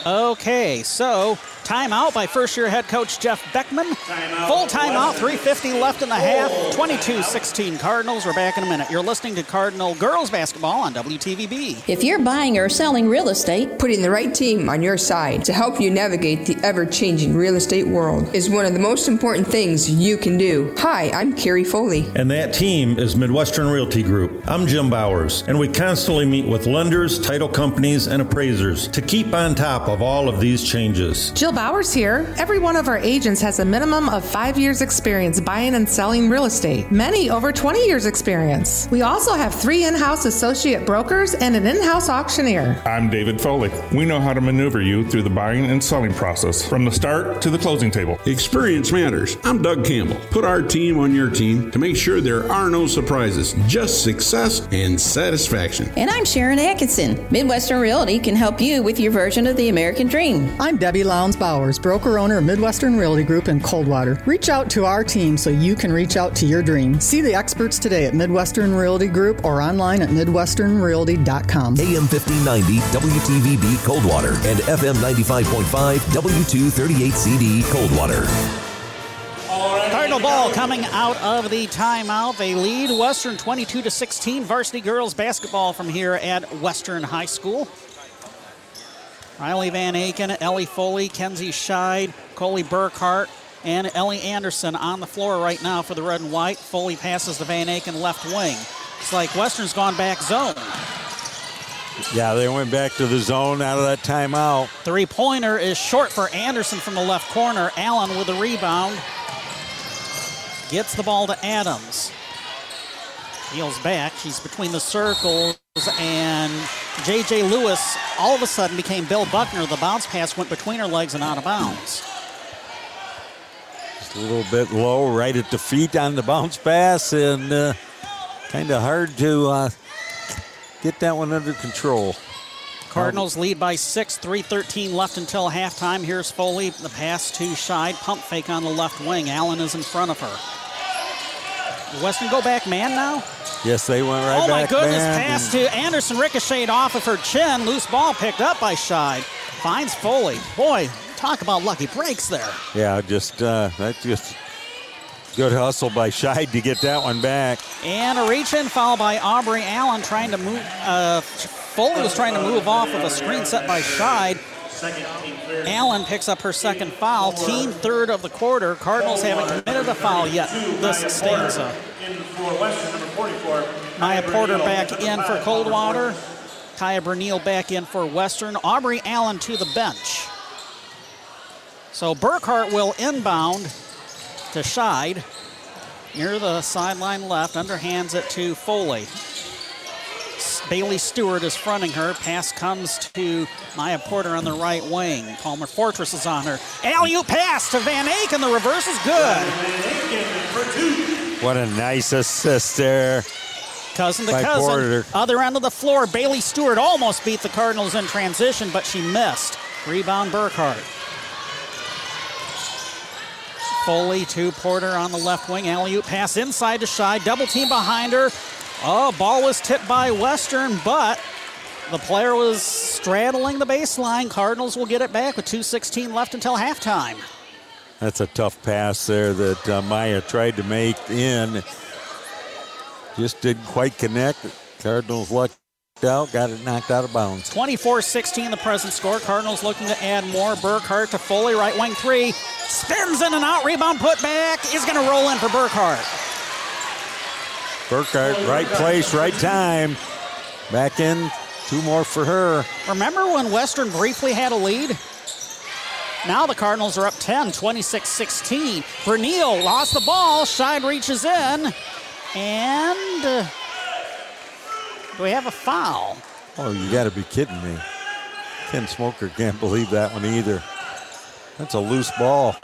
Okay, so timeout by first year head coach Jeff Beckman. Full timeout, 350 left in the half. 22 16 Cardinals. We're back in a minute. You're listening to Cardinal girls basketball on WTVB. If you're buying or selling real estate, Putting the right team on your side to help you navigate the ever changing real estate world is one of the most important things you can do. Hi, I'm Carrie Foley. And that team is Midwestern Realty Group. I'm Jim Bowers, and we constantly meet with lenders, title companies, and appraisers to keep on top of all of these changes. Jill Bowers here. Every one of our agents has a minimum of five years' experience buying and selling real estate, many over 20 years' experience. We also have three in house associate brokers and an in house auctioneer. I'm David Foley. We know how to maneuver you through the buying and selling process from the start to the closing table. Experience matters. I'm Doug Campbell. Put our team on your team to make sure there are no surprises, just success and satisfaction. and I'm Sharon Atkinson. Midwestern Realty can help you with your version of the American dream. I'm Debbie Lowndes Bowers, broker owner of Midwestern Realty Group in Coldwater. Reach out to our team so you can reach out to your dream. See the experts today at Midwestern Realty Group or online at midwesternrealty.com. AM 1590 WTVB Coldwater and FM 95.5 W238CD Coldwater. Cardinal ball coming out of the timeout. They lead Western 22 to 16. Varsity girls basketball from here at Western High School. Riley Van Aken, Ellie Foley, Kenzie Scheid, Coley Burkhardt, and Ellie Anderson on the floor right now for the red and white. Foley passes to Van Aken left wing. It's like Western's gone back zone. Yeah, they went back to the zone out of that timeout. Three pointer is short for Anderson from the left corner. Allen with the rebound. Gets the ball to Adams. Heels back. She's between the circles. And J.J. Lewis all of a sudden became Bill Buckner. The bounce pass went between her legs and out of bounds. Just a little bit low, right at the feet on the bounce pass, and uh, kind of hard to uh, get that one under control. Cardinals lead by six, 3.13 left until halftime. Here's Foley, the pass to Scheid, pump fake on the left wing. Allen is in front of her. Western go back man now? Yes, they went right oh my goodness, man, pass to Anderson ricocheted off of her chin. Loose ball picked up by Scheid. Finds Foley. Boy, talk about lucky breaks there. Yeah, just uh, that's just good hustle by Scheid to get that one back. And a reach in foul by Aubrey Allen trying to move. Uh, Foley was trying to move off of a screen set by Scheid. Allen picks up her second foul, team third of the quarter. Cardinals haven't committed a foul yet this stanza. In for Western, number 44. Maya Porter back in for Coldwater. Kaya Brunel back in for Western. Aubrey Allen to the bench. So Burkhardt will inbound to Scheid. Near the sideline left, underhands it to Foley. S- Bailey Stewart is fronting her. Pass comes to Maya Porter on the right wing. Palmer Fortress is on her. Alley pass to Van Aken. The reverse is good. What a nice assist there. Cousin to by cousin. Porter. Other end of the floor, Bailey Stewart almost beat the Cardinals in transition, but she missed. Rebound Burkhardt. Foley to Porter on the left wing. Alley oop pass inside to Scheid. Double team behind her. Oh, ball was tipped by Western, but the player was straddling the baseline. Cardinals will get it back with 2.16 left until halftime. That's a tough pass there that uh, Maya tried to make in. Just didn't quite connect. Cardinals lucked out, got it knocked out of bounds. 24 16 the present score. Cardinals looking to add more. Burkhardt to Foley, right wing three. Spins in and out. Rebound put back. Is going to roll in for Burkhardt. Burkhardt, right place, right time. Back in, two more for her. Remember when Western briefly had a lead? Now the Cardinals are up 10, 26 16. Brunel lost the ball. Shine reaches in. And uh, do we have a foul? Oh, you got to be kidding me. Ken Smoker can't [LAUGHS] believe that one either. That's a loose ball.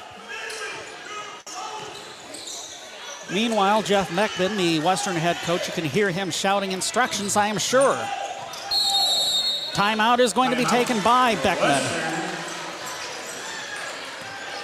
Meanwhile, Jeff Beckman, the Western head coach, you can hear him shouting instructions, I am sure. Timeout is going to be taken by Beckman.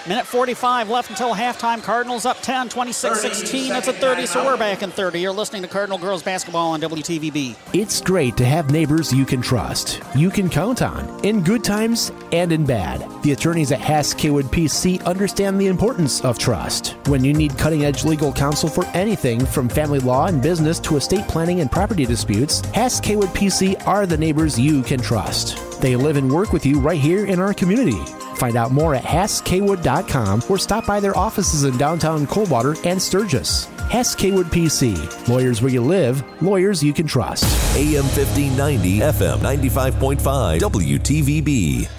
Minute 45 left until halftime. Cardinals up 10, 26 16. It's a 30, so we're back in 30. You're listening to Cardinal Girls Basketball on WTVB. It's great to have neighbors you can trust, you can count on, in good times and in bad. The attorneys at Hass Kaywood PC understand the importance of trust. When you need cutting edge legal counsel for anything from family law and business to estate planning and property disputes, Hass Kaywood PC are the neighbors you can trust. They live and work with you right here in our community. Find out more at HassKaywood.com or stop by their offices in downtown Coldwater and Sturgis. Hass Kaywood PC. Lawyers where you live, lawyers you can trust. AM 1590, FM 95.5, WTVB.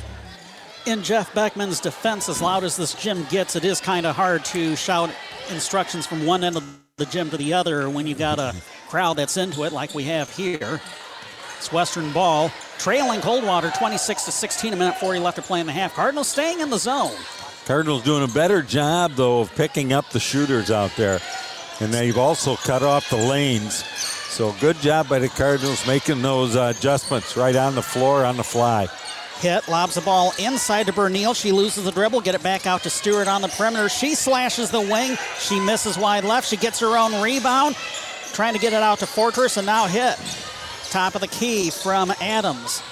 In Jeff Beckman's defense, as loud as this gym gets, it is kind of hard to shout instructions from one end of the gym to the other when you've got a crowd that's into it like we have here. It's Western ball, trailing Coldwater 26 to 16, a minute 40 left to play in the half. Cardinals staying in the zone. Cardinals doing a better job, though, of picking up the shooters out there. And they've also cut off the lanes. So good job by the Cardinals making those uh, adjustments right on the floor on the fly. Hitt, lobs the ball inside to Brunel. She loses the dribble, get it back out to Stewart on the perimeter. She slashes the wing. She misses wide left. She gets her own rebound, trying to get it out to Fortress, and now Hitt. Top of the key from Adams.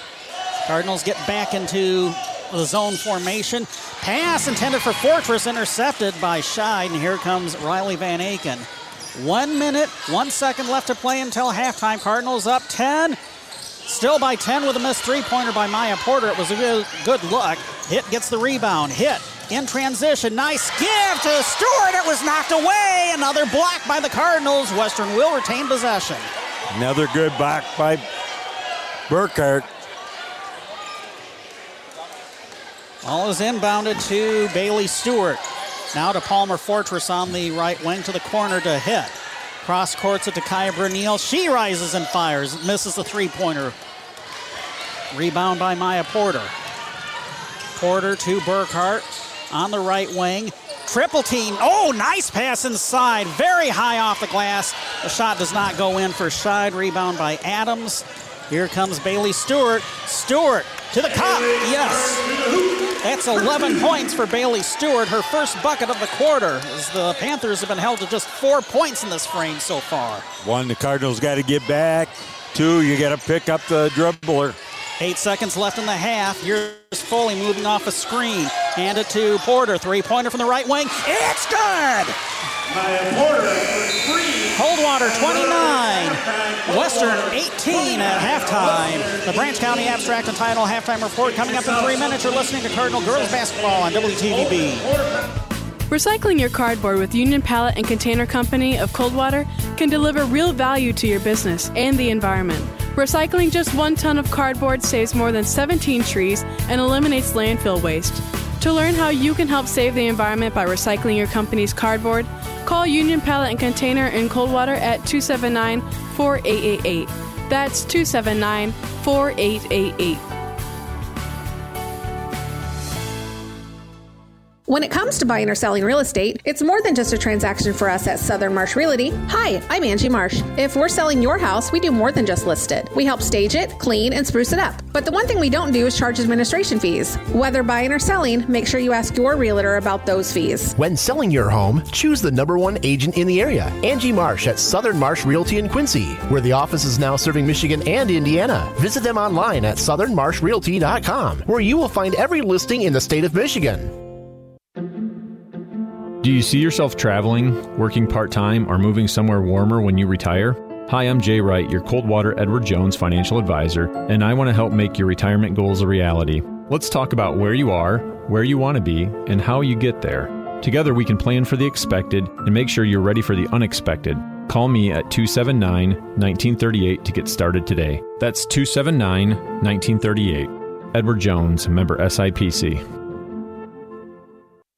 Cardinals get back into the zone formation. Pass intended for Fortress, intercepted by Scheid, and here comes Riley Van Aken. One minute, one second left to play until halftime. Cardinals up 10. Still by 10 with a missed three pointer by Maya Porter. It was a good, good look. Hitt gets the rebound. Hitt in transition. Nice give to Stewart. It was knocked away. Another block by the Cardinals. Western will retain possession. Another good block by Burkhardt. All is inbounded to Bailey Stewart. Now to Palmer Fortress on the right wing to the corner to Hitt. Cross courts it to Kaya Brunel. She rises and fires. Misses the three pointer. Rebound by Maya Porter. Porter to Burkhardt on the right wing. Triple team. Oh, nice pass inside. Very high off the glass. The shot does not go in for Scheid. Rebound by Adams. Here comes Bailey Stewart. Stewart to the cup. Yes. That's 11 points for Bailey Stewart, her first bucket of the quarter, as the Panthers have been held to just four points in this frame so far. One, the Cardinals got to get back. Two, you got to pick up the dribbler. Eight seconds left in the half. Here's Foley moving off a screen. Hand it to Porter. Three pointer from the right wing. It's good! Porter three. Coldwater 29, Western 18 at halftime. The Branch County Abstract and Title halftime report coming up in three minutes. You're listening to Cardinal Girls Basketball on WTVB. Recycling your cardboard with Union Pallet and Container Company of Coldwater can deliver real value to your business and the environment. Recycling just one ton of cardboard saves more than 17 trees and eliminates landfill waste. To learn how you can help save the environment by recycling your company's cardboard, call Union Pallet and Container in Coldwater at 279 4888. That's 279 4888. When it comes to buying or selling real estate, it's more than just a transaction for us at Southern Marsh Realty. Hi, I'm Angie Marsh. If we're selling your house, we do more than just list it. We help stage it, clean, and spruce it up. But the one thing we don't do is charge administration fees. Whether buying or selling, make sure you ask your realtor about those fees. When selling your home, choose the number one agent in the area, Angie Marsh at Southern Marsh Realty in Quincy, where the office is now serving Michigan and Indiana. Visit them online at southernmarshrealty.com, where you will find every listing in the state of Michigan. Do you see yourself traveling, working part time, or moving somewhere warmer when you retire? Hi, I'm Jay Wright, your Coldwater Edward Jones financial advisor, and I want to help make your retirement goals a reality. Let's talk about where you are, where you want to be, and how you get there. Together, we can plan for the expected and make sure you're ready for the unexpected. Call me at 279 1938 to get started today. That's 279 1938. Edward Jones, member SIPC.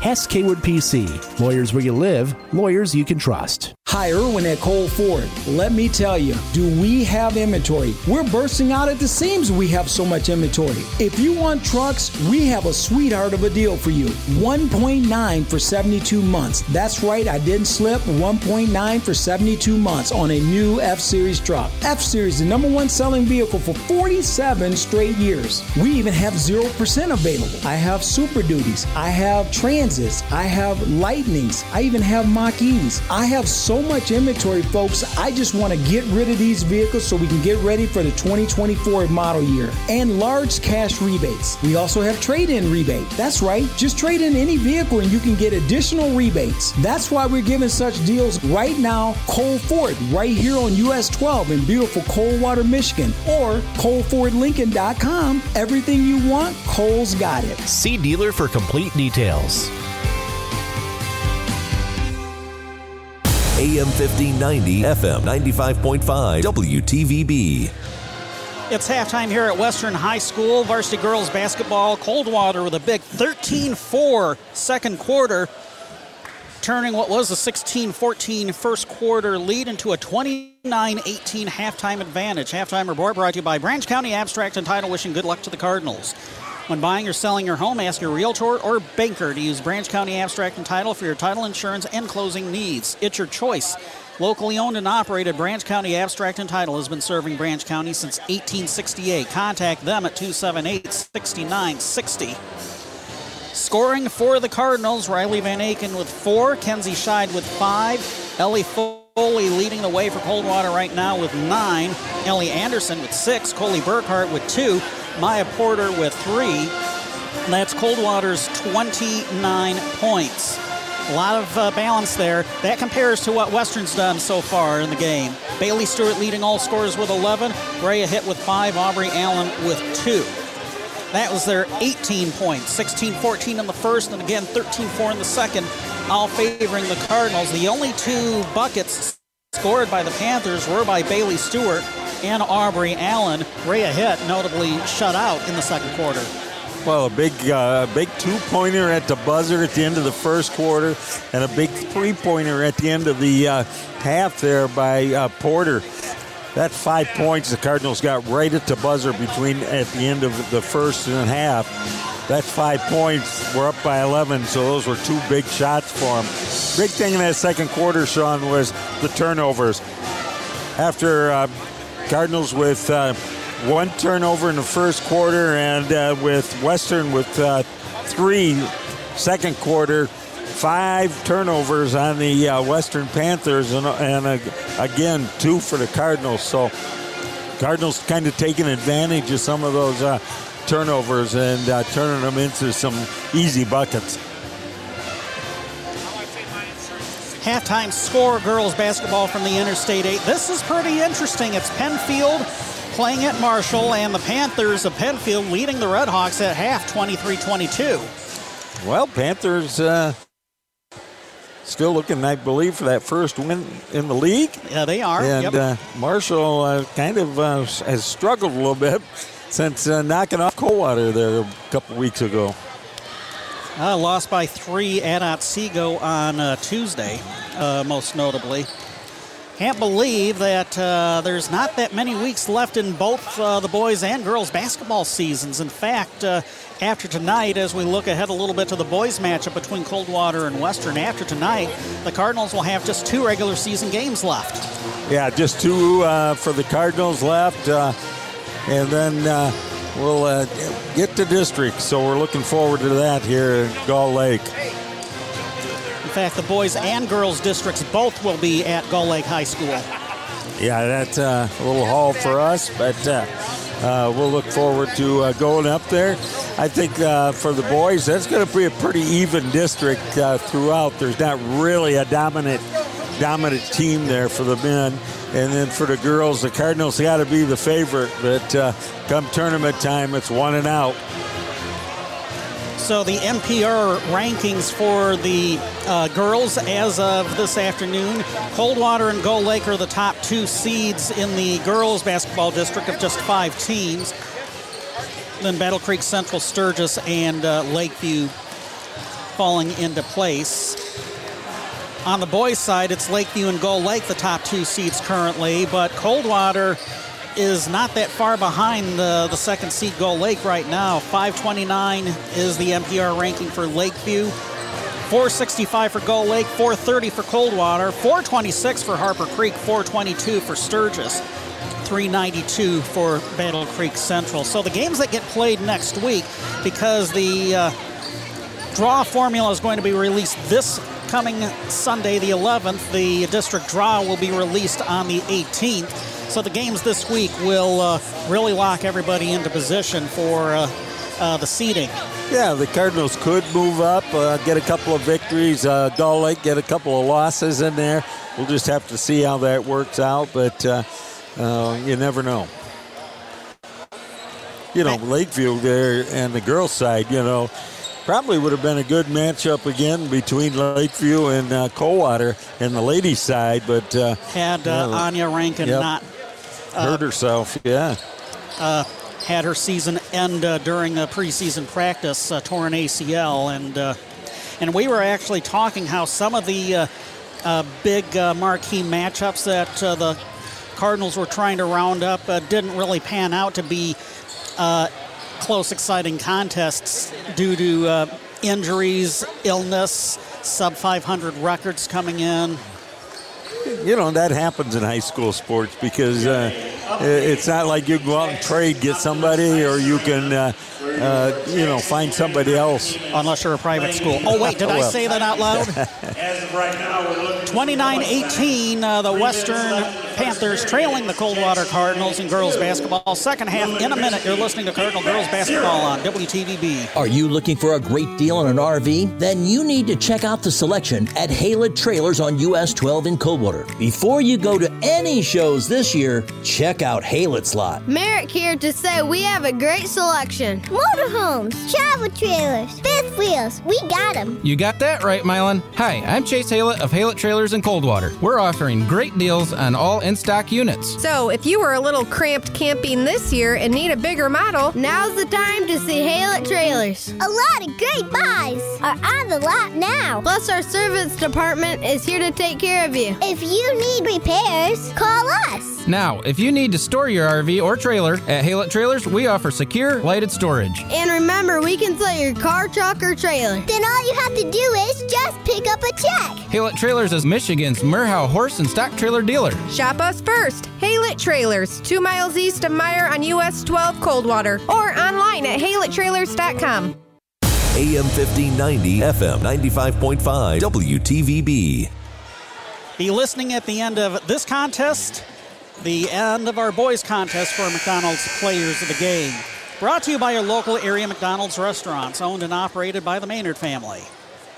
Hass Kaywood PC. Lawyers where you live, lawyers you can trust. Hi, Irwin at Cole Ford. Let me tell you, do we have inventory? We're bursting out at the seams. We have so much inventory. If you want trucks, we have a sweetheart of a deal for you. 1.9 for 72 months. That's right, I didn't slip. 1.9 for 72 months on a new F Series truck. F Series, the number one selling vehicle for 47 straight years. We even have 0% available. I have Super Duties. I have Transits. I have Lightnings. I even have Mach E's. I have so much inventory, folks. I just want to get rid of these vehicles so we can get ready for the 2024 model year. And large cash rebates. We also have trade in rebate. That's right. Just trade in any vehicle and you can get additional rebates. That's why we're giving such deals right now. Cole Ford, right here on US 12 in beautiful Coldwater, Michigan, or ColeFordLincoln.com. Everything you want, Cole's got it. See dealer for complete details. AM 1590, FM 95.5, WTVB. It's halftime here at Western High School. Varsity girls basketball. Coldwater with a big 13 4 second quarter, turning what was a 16 14 first quarter lead into a 29 18 halftime advantage. Halftime report brought to you by Branch County Abstract and Title, wishing good luck to the Cardinals. When buying or selling your home, ask your realtor or banker to use Branch County Abstract and Title for your title insurance and closing needs. It's your choice. Locally owned and operated, Branch County Abstract and Title has been serving Branch County since 1868. Contact them at 278 6960. Scoring for the Cardinals, Riley Van Aken with four, Kenzie Scheid with five, Ellie Foley leading the way for Coldwater right now with nine, Ellie Anderson with six, Coley Burkhardt with two, Maya Porter with three. That's Coldwater's 29 points. A lot of uh, balance there. That compares to what Western's done so far in the game. Bailey Stewart leading all scorers with 11, Rhea Hitt with five, Aubrey Allen with two. That was their 18 points, 16 14 in the first, and again 13 4 in the second, all favoring the Cardinals. The only two buckets scored by the Panthers were by Bailey Stewart and Aubrey Allen. Rhea Hitt notably shut out in the second quarter. Well, a big, uh, big two-pointer at the buzzer at the end of the first quarter, and a big three-pointer at the end of the uh, half there by uh, Porter. That five points the Cardinals got right at the buzzer between at the end of the first and half. That's five points. We're up by 11, so those were two big shots for them. Big thing in that second quarter, Sean, was the turnovers. After uh, Cardinals with uh, one turnover in the first quarter, and uh, with Western with uh, three second quarter, five turnovers on the uh, Western Panthers, and, and again two for the Cardinals. So Cardinals kind of taking advantage of some of those uh, turnovers and uh, turning them into some easy buckets. Halftime score girls basketball from the Interstate 8. This is pretty interesting. It's Pennfield playing at Marshall, and the Panthers of Pennfield leading the Redhawks at half 23 22. Well, Panthers uh, still looking, I believe, for that first win in the league. Yeah, they are. And Yep. uh, Marshall uh, kind of uh, has struggled a little bit [LAUGHS] since uh, knocking off Coldwater there a couple weeks ago. Uh, lost by three at Otsego on uh, Tuesday, uh, most notably. Can't believe that uh, there's not that many weeks left in both uh, the boys and girls basketball seasons. In fact, uh, after tonight, as we look ahead a little bit to the boys matchup between Coldwater and Western, after tonight, the Cardinals will have just two regular season games left. Yeah, just two for the Cardinals left, and then we'll uh, get to district. So we're looking forward to that here at Gull Lake. In fact, the boys and girls districts both will be at Gull Lake High School. Yeah, that's uh, a little haul for us, but uh, uh, we'll look forward to uh, going up there. I think uh, for the boys, that's going to be a pretty even district uh, throughout. There's not really a dominant dominant team there for the men, and then for the girls, the Cardinals got to be the favorite. But uh, come tournament time, it's one and out. So the MPR rankings for the uh, girls as of this afternoon, Coldwater and Gull Lake are the top two seeds in the girls basketball district of just five teams. Then Battle Creek Central, Sturgis, and uh, Lakeview falling into place. On the boys' side, it's Lakeview and Gull Lake, the top two seeds currently, but Coldwater is not that far behind the, the second seed Gull Lake right now. 529 is the MPR ranking for Lakeview. 465 for Gull Lake, 430 for Coldwater, 426 for Harper Creek, 422 for Sturgis, 392 for Battle Creek Central. So the games that get played next week, because the uh, draw formula is going to be released this coming Sunday, the 11th. The district draw will be released on the 18th. So the games this week will uh, really lock everybody into position for uh, uh, the seeding. Yeah, the Cardinals could move up, uh, get a couple of victories. Uh, Gull Lake get a couple of losses in there. We'll just have to see how that works out, but uh, uh, you never know. You know, Lakeview there and the girls' side, you know, probably would have been a good matchup again between Lakeview and uh, Coldwater and the ladies' side, but uh, Had uh, Anya Rankin yep. not hurt herself, yeah. uh, had her season end uh, during a preseason practice, uh, torn ACL, and uh, and we were actually talking how some of the uh, uh, big uh, marquee matchups that uh, the Cardinals were trying to round up uh, didn't really pan out to be uh, close, exciting contests due to uh, injuries, illness, sub 500 records coming in. you know that happens in high school sports because uh, it's not like you can go out and trade get somebody or you can uh, uh, you know find somebody else. Unless you're a private school. Oh wait did i say that out loud? As of right now, we're looking 29-18 uh, the western panthers trailing the coldwater cardinals in girls basketball. Second half in a minute. You're listening to cardinal girls basketball on wtvb Are you looking for a great deal on an RV? Then you need to check out the selection at Haylett Trailers on US 12 in Coldwater. Before you go to any shows this year, check out Haylett's lot. Merrick here to say we have a great selection. Motorhomes, travel trailers, fifth wheels, we got them. You got that right, Mylan. Hi, I'm Chase Haylett of Haylett Trailers in Coldwater. We're offering great deals on all in stock units. So, if you were a little cramped camping this year and need a bigger model, now's the time to see Haylett Trailers. A lot of great buys are on the lot now. Plus, our service department is here to take care of you. If you need repairs, call us. Now, if you need to store your RV or trailer at Haylett Trailers, we offer secure, lighted storage. And remember, we can sell your car, truck, or trailer. Then all you have to do is just pick up a check. Haylett Trailers is Michigan's Merhow horse and stock trailer dealer. Shop us first. Haylett Trailers, two miles east of Meyer on US 12 Coldwater, or online at hayletttrailers.com. AM 1590, FM 95.5, WTVB. Be listening at the end of this contest, the end of our boys contest for McDonald's Players of the Game. Brought to you by your local area McDonald's restaurants, owned and operated by the Maynard family.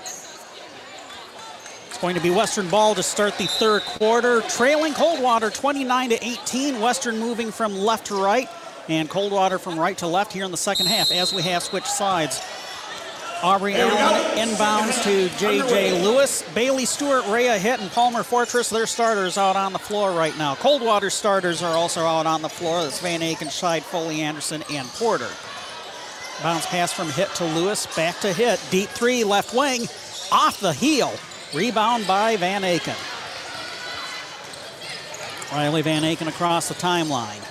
It's going to be Western ball to start the third quarter, trailing Coldwater 29 to 18. Western moving from left to right, and Coldwater from right to left here in the second half as we have switched sides. Aubrey Allen inbounds to J.J. Lewis. Bailey Stewart, Rhea Hitt, and Palmer Fortress, their starters out on the floor right now. Coldwater starters are also out on the floor. That's Van Aken, Scheid, Foley, Anderson, and Porter. Bounce pass from Hitt to Lewis, back to Hitt. Deep three, left wing, off the heel. Rebound by Van Aken. Riley Van Aken across the timeline.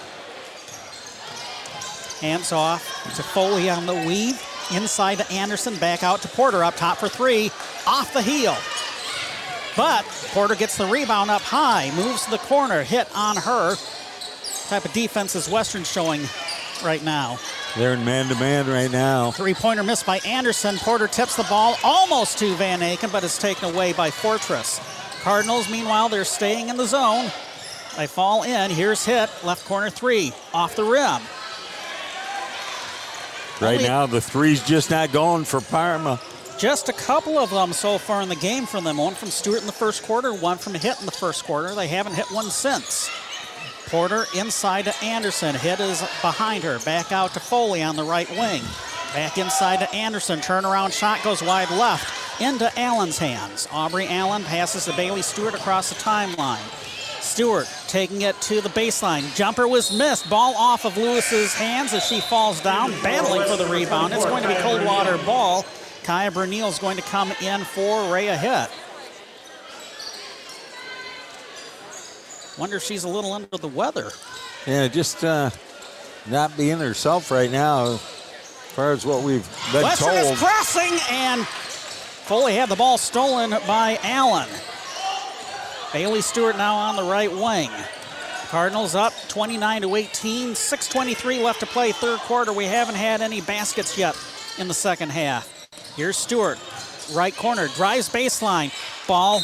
Hands off to Foley on the weave. Inside to Anderson, back out to Porter up top for three, off the heel. But Porter gets the rebound up high, moves to the corner, Hitt on her. Type of defense is Western showing right now. They're in man to man right now. Three pointer missed by Anderson. Porter tips the ball almost to Van Aken, but is taken away by Fortress. Cardinals, meanwhile, they're staying in the zone. They fall in. Here's Hitt, left corner three, off the rim. Right now, the three's just not going for Parma. Just a couple of them so far in the game from them. One from Stewart in the first quarter, one from Hitt in the first quarter. They haven't hit one since. Porter inside to Anderson. Hitt is behind her. Back out to Foley on the right wing. Back inside to Anderson. Turnaround shot goes wide left into Allen's hands. Aubrey Allen passes to Bailey Stewart across the timeline. Stewart taking it to the baseline. Jumper was missed. Ball off of Lewis's hands as she falls down, battling for the rebound. It's going to be Coldwater ball. Kaya Brunel is going to come in for Rhea Hitt. Wonder if she's a little under the weather. Yeah, just uh, not being herself right now, as far as what we've been Western told. is pressing, and Foley had the ball stolen by Allen. Bailey Stewart now on the right wing. Cardinals up 29 to 18. 6:23 left to play, third quarter. We haven't had any baskets yet in the second half. Here's Stewart, right corner, drives baseline, ball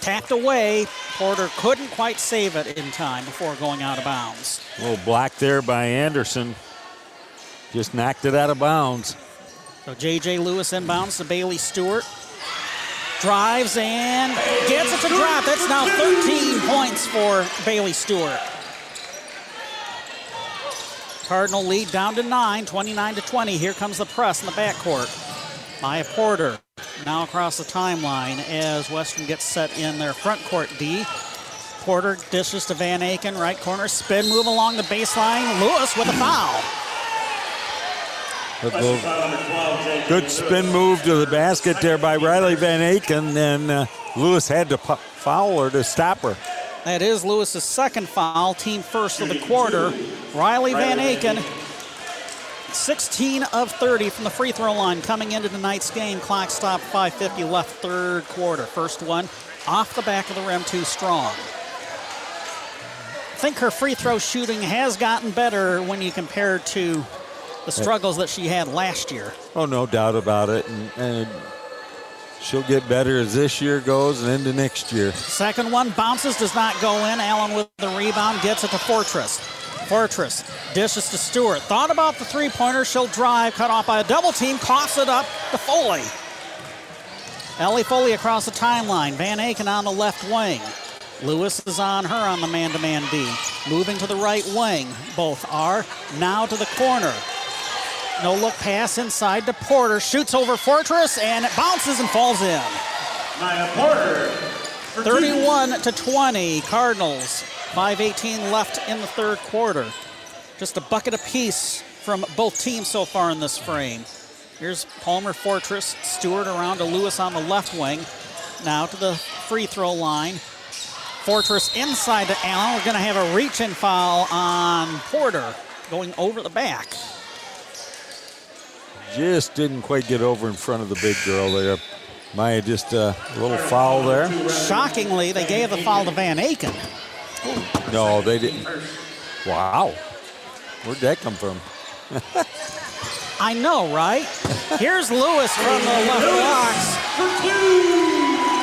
tapped away. Porter couldn't quite save it in time before going out of bounds. A little block there by Anderson. Just knocked it out of bounds. So J.J. Lewis inbounds to Bailey Stewart. Drives and gets it to drop. That's now 13 points for Bailey Stewart. Cardinal lead down to 9, 29 to 20. Here comes the press in the backcourt. Maya Porter now across the timeline as Western gets set in their front court D. Porter dishes to Van Aken, right corner, spin move along the baseline. Lewis with a foul. Good spin move to the basket there by Riley Van Aken, and uh, Lewis had to foul her to stop her. That is Lewis's second foul, team first of the quarter. Riley Van Aken, 16 of 30 from the free throw line coming into tonight's game. Clock stop 5.50 left, third quarter. First one off the back of the rim, too strong. I think her free throw shooting has gotten better when you compare to the struggles that she had last year. Oh, no doubt about it. And, and she'll get better as this year goes and into next year. Second one bounces, does not go in. Allen with the rebound gets it to Fortress. Fortress dishes to Stewart. Thought about the three pointer. She'll drive, cut off by a double team, coughs it up to Foley. Ellie Foley across the timeline. Van Aken on the left wing. Lewis is on her on the man to man D. Moving to the right wing. Both are now to the corner. No look pass inside to Porter. Shoots over Fortress and it bounces and falls in. Maya Porter. 31 to 20, Cardinals. 5.18 left in the third quarter. Just a bucket apiece from both teams so far in this frame. Here's Palmer Fortress, Stewart around to Lewis on the left wing. Now to the free throw line. Fortress inside to Allen. We're going to have a reach and foul on Porter going over the back. Just didn't quite get over in front of the big girl there. Maya just uh, a little foul there. Shockingly, they gave the foul to Van Aken. No, they didn't. Wow. Where'd that come from? [LAUGHS] I know, right? Here's Lewis from the left box.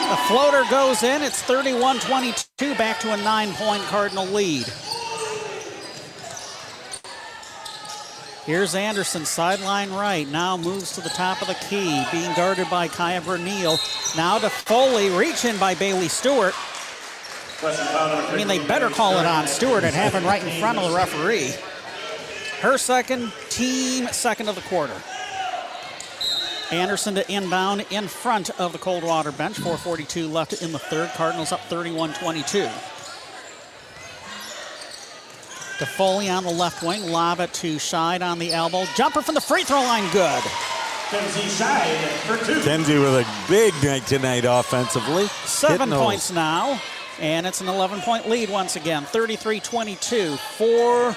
The floater goes in. It's 31 22, back to a nine point Cardinal lead. Here's Anderson, sideline right. Now moves to the top of the key, being guarded by Kaya Brunel. Now to Foley, reaching by Bailey Stewart. I mean, they better call it on Stewart. It happened right in front of the referee. Her second, team second of the quarter. Anderson to inbound in front of the Coldwater bench. 4.42 left in the third. Cardinals up 31 22. To Foley on the left wing. Lob it to Scheid on the elbow. Jumper from the free throw line. Good. Kenzie Scheid for two. Kenzie with a big night tonight offensively. Seven Hitting those. points now. And it's an 11 point lead once again. 33 22. Four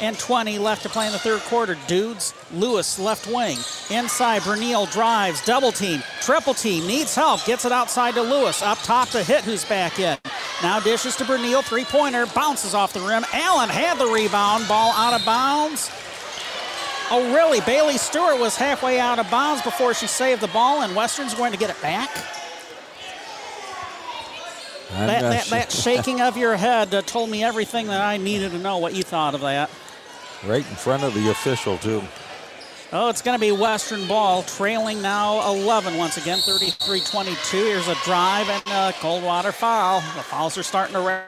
and 20 left to play in the third quarter. Dudes, Lewis, left wing. Inside, Brunel drives, double team, triple team, needs help, gets it outside to Lewis. Up top to Hitt, who's back in. Now dishes to Brunel, three pointer, bounces off the rim. Allen had the rebound, ball out of bounds. Oh, really? Bailey Stewart was halfway out of bounds before she saved the ball, and Western's going to get it back. That, that, sure. [LAUGHS] that shaking of your head uh, told me everything that I needed to know what you thought of that. right in front of the official, too. Oh, it's going to be Western ball, trailing now 11 once again, 33 22. Here's a drive and a Coldwater foul. The fouls are starting to ra-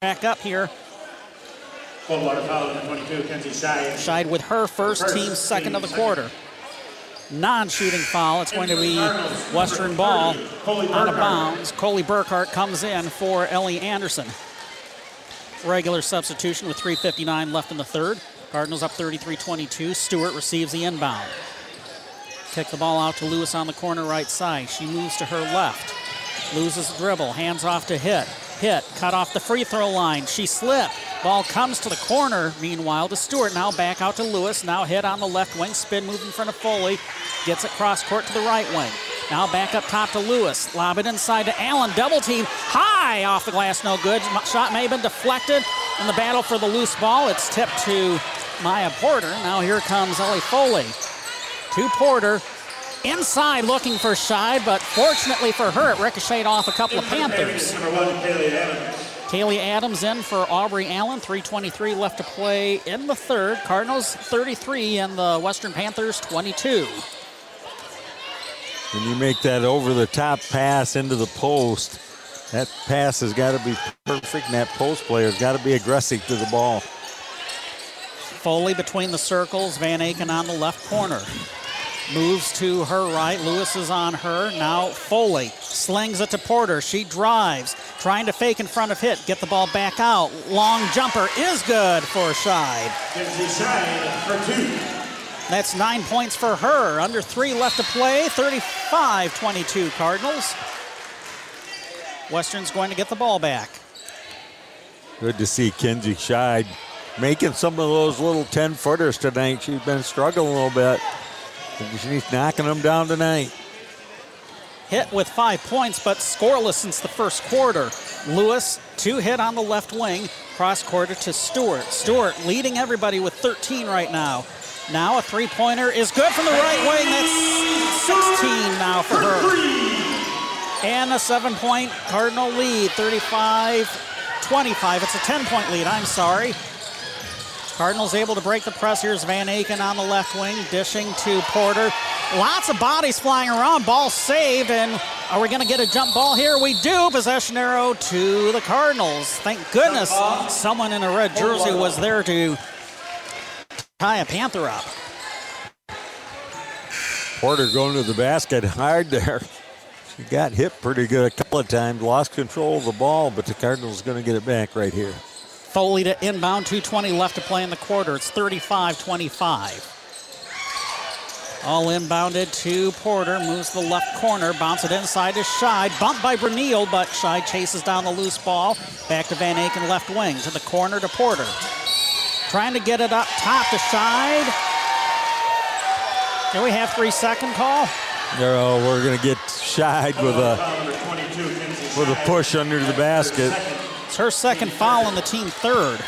rack up here. Coldwater foul number 22, Kenzie Scheid. Shied with her first, team second of the quarter. Non shooting foul. It's going to be Western ball out of bounds. Coley Burkhardt comes in for Ellie Anderson. Regular substitution with 3.59 left in the third. Cardinals up 33 22. Stewart receives the inbound. Kick the ball out to Lewis on the corner right side. She moves to her left. Loses the dribble. Hands off to Hitt. Hitt. Cut off the free throw line. She slipped. Ball comes to the corner. Meanwhile to Stewart. Now back out to Lewis. Now Hitt on the left wing. Spin move in front of Foley. Gets it cross court to the right wing. Now back up top to Lewis. Lob it inside to Allen. Double team. High off the glass. No good. Shot may have been deflected in the battle for the loose ball. It's tipped to Maya Porter. Now here comes Ellie Foley. To Porter. Inside looking for Scheid, but fortunately for her, it ricocheted off a couple of Panthers. Kaylee Adams in for Aubrey Allen. 3.23 left to play in the third. Cardinals 33 and the Western Panthers 22. When you make that over the top pass into the post, that pass has got to be perfect, and that post player's got to be aggressive to the ball. Foley between the circles. Van Aken on the left corner. Moves to her right. Lewis is on her. Now Foley slings it to Porter. She drives, trying to fake in front of Hitt. Get the ball back out. Long jumper is good for Scheid for two. That's nine points for her. Under three left to play. 35 22 Cardinals. Western's going to get the ball back. Good to see Kenzie Scheid making some of those little 10 footers tonight. She's been struggling a little bit. She's knocking them down tonight. Hitt with five points, but scoreless since the first quarter. Lewis, two Hitt on the left wing, cross quarter to Stewart. Stewart leading everybody with 13 right now. Now a three pointer is good from the right wing. That's 16 now for her. And a seven point Cardinal lead, 35 25. It's a 10 point lead, I'm sorry. Cardinals able to break the press. Here's Van Aken on the left wing, dishing to Porter. Lots of bodies flying around. Ball saved, and are we going to get a jump ball here? We do. Possession arrow to the Cardinals. Thank goodness someone in a red jersey was there to tie a Panther up. Porter going to the basket hard there. She got hit pretty good a couple of times, lost control of the ball, but the Cardinals going to get it back right here. Foley to inbound, 2.20 left to play in the quarter. It's 35 25. All inbounded to Porter, moves the left corner, bounce it inside to Scheid. Bumped by Brunel, but Scheid chases down the loose ball. Back to Van Aken, left wing, to the corner to Porter. Trying to get it up top to Scheid. Do we have three second call? We're going to get Scheid with a with a push under the basket. It's her second foul on the team third.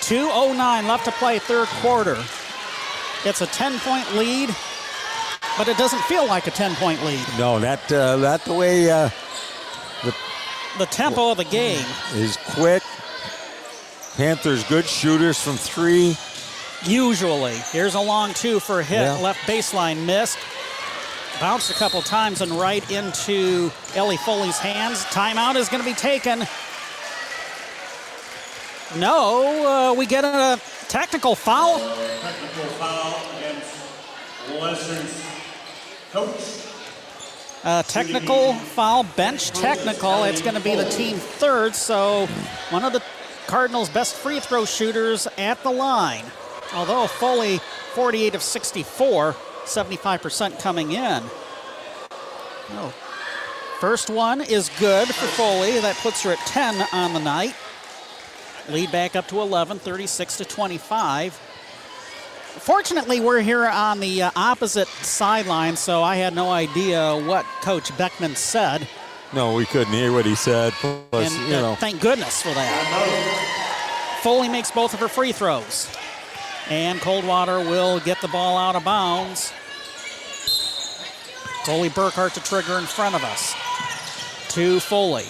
2.09 left to play third quarter. It's a 10 point lead, but it doesn't feel like a 10 point lead. No, that uh, that the way uh, the The tempo of the game. is quick. Panthers good shooters from three. Usually. Here's a long two for a hit. Yeah. Left baseline missed. Bounced a couple times and right into Ellie Foley's hands. Timeout is going to be taken. No, uh, we get a technical foul. Technical foul against Western's coach. Uh, technical foul, bench technical. It's going to be the team third, so one of the Cardinals' best free throw shooters at the line. Although Foley, 48 of 64, 75% coming in. Oh. First one is good for Foley. That puts her at 10 on the night. Lead back up to 11, 36 to 25. Fortunately, we're here on the uh, opposite sideline, so I had no idea what Coach Beckman said. No, we couldn't hear what he said. Plus, and you uh, know, thank goodness for that. Foley makes both of her free throws. And Coldwater will get the ball out of bounds. Foley Burkhardt to trigger in front of us. To Foley.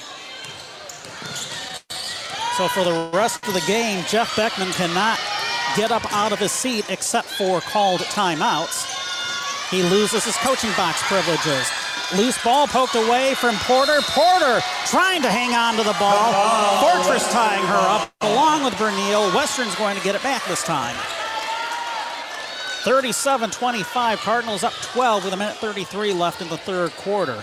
So for the rest of the game, Jeff Beckman cannot get up out of his seat except for called timeouts. He loses his coaching box privileges. Loose ball poked away from Porter. Porter trying to hang on to the ball. Fortress tying her up along with Brunel. Western's going to get it back this time. 37 25. Cardinals up 12 with a minute 33 left in the third quarter.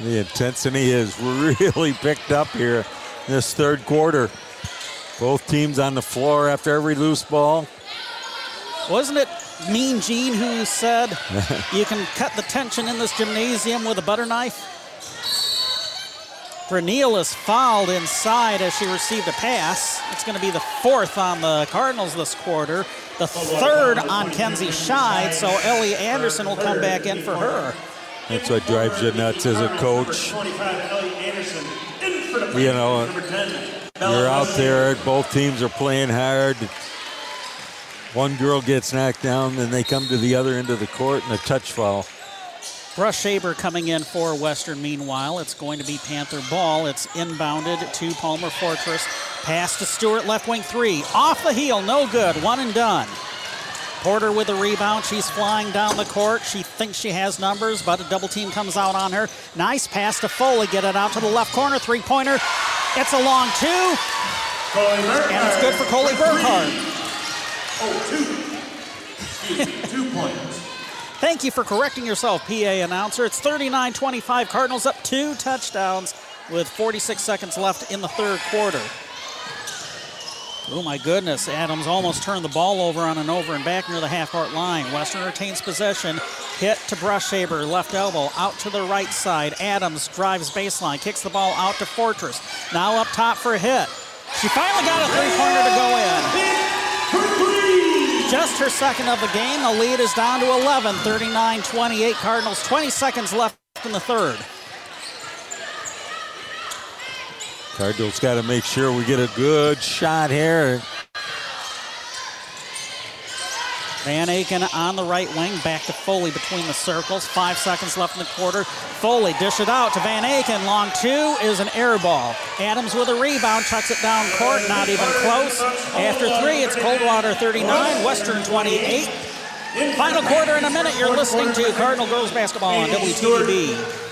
the intensity is [LAUGHS] really picked up here this third quarter. Both teams on the floor after every loose ball. Wasn't it Mean Gene who said [LAUGHS] you can cut the tension in this gymnasium with a butter knife? Brunel is fouled inside as she received a pass. It's going to be the fourth on the Cardinals this quarter, the third on Kenzie Scheid, so Ellie Anderson will come back in for her. That's what drives you nuts as a coach. 25, Ellie Anderson. In for the You know, You're out there, both teams are playing hard. One girl gets knocked down, then they come to the other end of the court and a touch foul. Rush Shaber coming in for Western. Meanwhile, it's going to be Panther ball. It's inbounded to Palmer Fortress. Pass to Stewart, left wing three. Off the heel, no good. One and done. Porter with the rebound. She's flying down the court. She thinks she has numbers, but a double team comes out on her. Nice pass to Foley. Get it out to the left corner. Three pointer. It's a long two. And it's good for Coley Burkhardt. Oh, two. Excuse me, two points. Thank you for correcting yourself, PA announcer. It's 39 25. Cardinals up two touchdowns with 46 seconds left in the third quarter. Oh my goodness, Adams almost turned the ball over on an over and back near the half court line. Western retains possession. Hitt to Brush Brushaber, left elbow, out to the right side. Adams drives baseline, kicks the ball out to Fortress. Now up top for a hit. She finally got a three pointer to go in. Just her second of the game. The lead is down to 11, 39 28. Cardinals, 20 seconds left in the third. Cardinals got to make sure we get a good shot here. Van Aken on the right wing, back to Foley between the circles. Five seconds left in the quarter. Foley dish it out to Van Aken. Long two is an air ball. Adams with a rebound, chucks it down court, not even close. After three, it's Coldwater 39, Western 28. Final quarter in a minute. You're listening to Cardinal Girls Basketball on WTVB.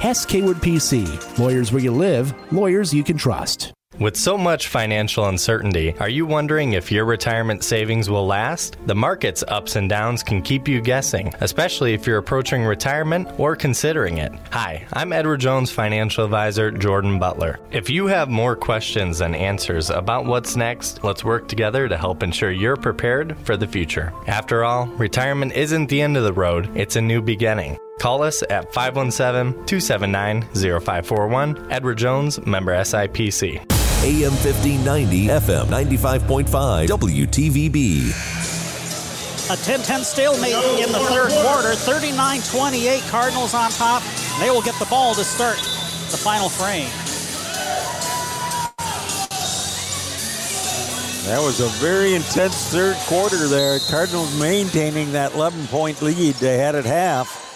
Hass Kaywood PC. Lawyers where you live, lawyers you can trust. With so much financial uncertainty, are you wondering if your retirement savings will last? The market's ups and downs can keep you guessing, especially if you're approaching retirement or considering it. Hi, I'm Edward Jones financial advisor Jordan Butler. If you have more questions than answers about what's next, let's work together to help ensure you're prepared for the future. After all, retirement isn't the end of the road, it's a new beginning. Call us at 517 279 0541. Edward Jones, member SIPC. AM 1590, FM 95.5, WTVB. A 10-10 stalemate in the third quarter. 39-28 Cardinals on top. They will get the ball to start the final frame. That was a very intense third quarter there. Cardinals maintaining that 11 point lead they had at half.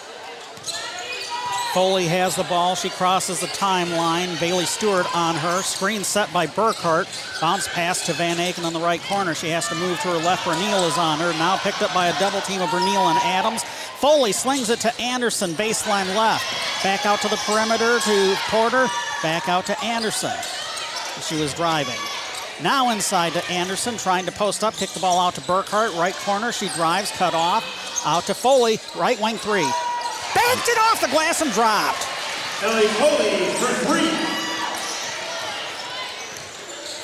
Foley has the ball. She crosses the timeline. Bailey Stewart on her. Screen set by Burkhardt. Bounce pass to Van Aken on the right corner. She has to move to her left. Brunel is on her. Now picked up by a double team of Brunel and Adams. Foley slings it to Anderson, baseline left. Back out to the perimeter to Porter. Back out to Anderson. She was driving. Now inside to Anderson, trying to post up, kick the ball out to Burkhardt, right corner. She drives, cut off. Out to Foley, right wing three. Banked it off the glass and dropped. Ellie Foley for three.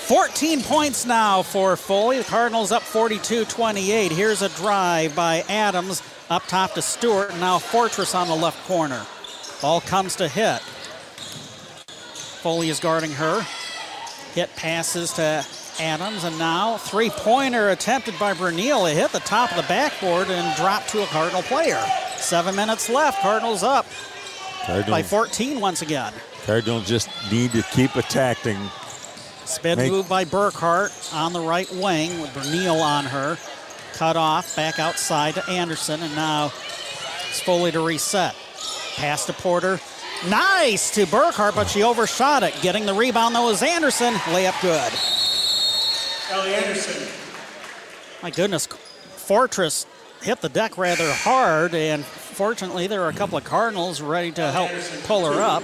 14 points now for Foley. The Cardinals up 42 28. Here's a drive by Adams up top to Stewart. And now Fortress on the left corner. Ball comes to Hitt. Foley is guarding her. Hitt passes to Adams, and now three pointer attempted by Brunel. It hit the top of the backboard and dropped to a Cardinal player. Seven minutes left. Cardinals up Cardinals, by 14 once again. Cardinals just need to keep attacking. Spin Make- move by Burkhardt on the right wing with Brunel on her. Cut off, back outside to Anderson, and now it's Foley to reset. Pass to Porter. Nice to Burkhardt, but she overshot it. Getting the rebound though is Anderson. Layup good. Ellie Anderson. My goodness, Fortress hit the deck rather hard, and fortunately, there are a couple of Cardinals ready to help pull her up.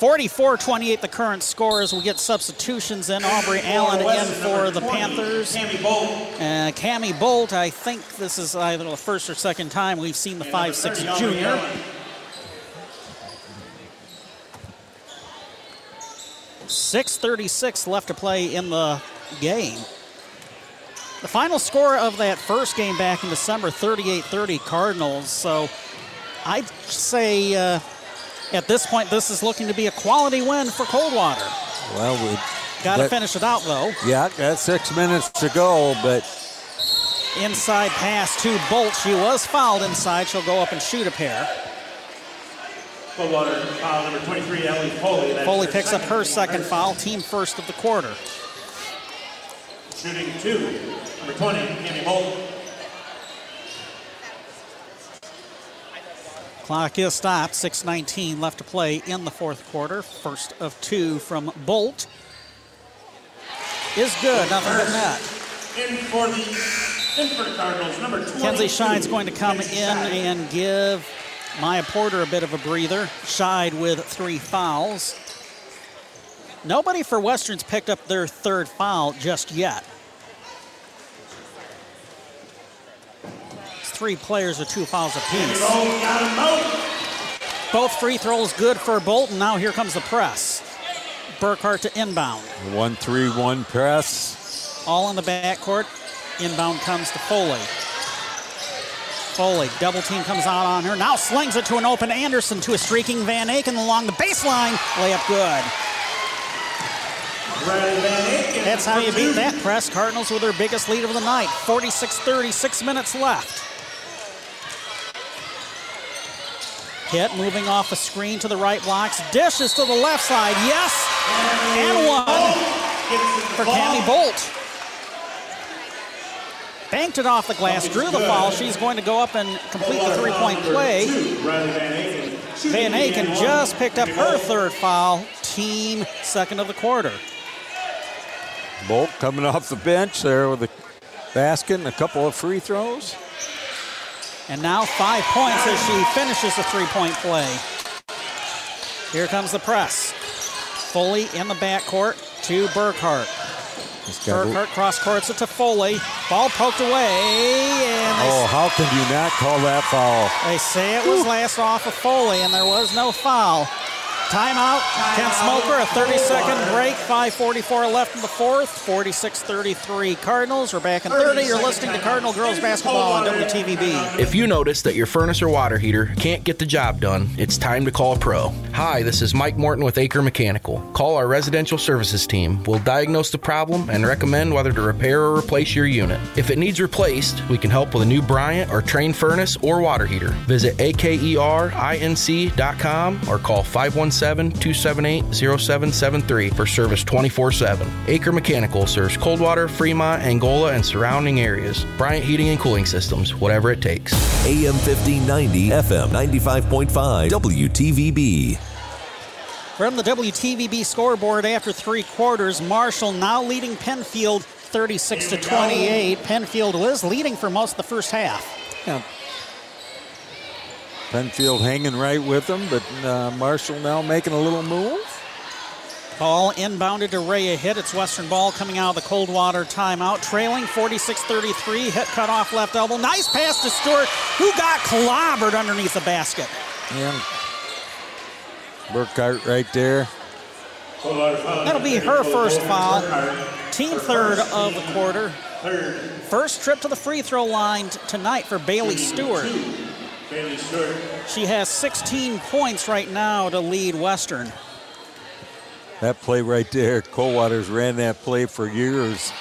44 28 the current score as we get substitutions in. Aubrey Allen in for the Panthers. Cammy Bolt. Uh, Cammy Bolt, I think this is either the first or second time we've seen the 5'6 junior. Six thirty-six left to play in the game. The final score of that first game back in December, 38-30 Cardinals. So I'd say uh, at this point, this is looking to be a quality win for Coldwater. Well, we Got to finish it out though. Yeah, got six minutes to go, but Inside pass to Bolt. She was fouled inside. She'll go up and shoot a pair. Coldwater foul number 23, Ellie Foley. Foley picks up her second foul, team first of the quarter. Shooting two, number 20, Cammy Bolt. Clock is stopped. 6.19 left to play in the fourth quarter. First of two from Bolt is good. Nothing but net. In for the, in for the Cardinals, number 22. Kenzie Scheid's going to come Kenzie in and give Maya Porter a bit of a breather. Scheid with three fouls. Nobody for Western's picked up their third foul just yet. It's three players with two fouls apiece. Bolt got him out. Both free throws good for Bolton. Now here comes the press. Burkhardt to inbound. one three one press. All in the backcourt. Inbound comes to Foley. Foley, double team comes out on her. Now slings it to an open Anderson to a streaking Van Aken along the baseline. Layup good. That's how you beat that press. Cardinals with their biggest lead of the night. 46 30, six minutes left. Hitt moving off a screen to the right blocks. Dishes to the left side. Yes, And one for Cammy Bolt. Banked it off the glass, drew the foul. She's going to go up and complete the three point play. Van Aken just picked up her third foul, team second of the quarter. Bolt coming off the bench there with a basket and a couple of free throws. And now five points as she finishes the three point play. Here comes the press. Foley in the backcourt to Burkhardt. Burkhardt cross courts it to Foley. Ball poked away, Oh, how can you not call that foul? they say it was last off of Foley, and there was no foul. Timeout. Kent Smoker, a 30 second break. 5.44 left in the fourth. 46 33 Cardinals. We're back in 30. You're listening to Cardinal Girls Basketball on WTVB. If you notice that your furnace or water heater can't get the job done, it's time to call a pro. Hi, this is Mike Morton with Aker Mechanical. Call our residential services team. We'll diagnose the problem and recommend whether to repair or replace your unit. If it needs replaced, we can help with a new Bryant or Trane furnace or water heater. Visit akerinc.com or call 517-278-0773 for service 24-7. Aker Mechanical serves Coldwater, Fremont, Angola, and surrounding areas. Bryant Heating and Cooling Systems, whatever it takes. AM 1590, FM 95.5, WTVB. From the WTVB scoreboard after three quarters, Marshall now leading Pennfield 36 to 28. Pennfield was leading for most of the first half. Yeah. Pennfield hanging right with them, but uh, Marshall now making a little move. Ball inbounded to Rhea Hitt. It's Western ball coming out of the Coldwater timeout. Trailing 46 33. Hitt cut off left elbow. Nice pass to Stewart, who got clobbered underneath the basket. And Burkhardt right there. That'll be her first foul. Team third of the quarter. First trip to the free throw line tonight for Bailey Stewart. She has 16 points right now to lead Western. That play right there, Coldwater's ran that play for years.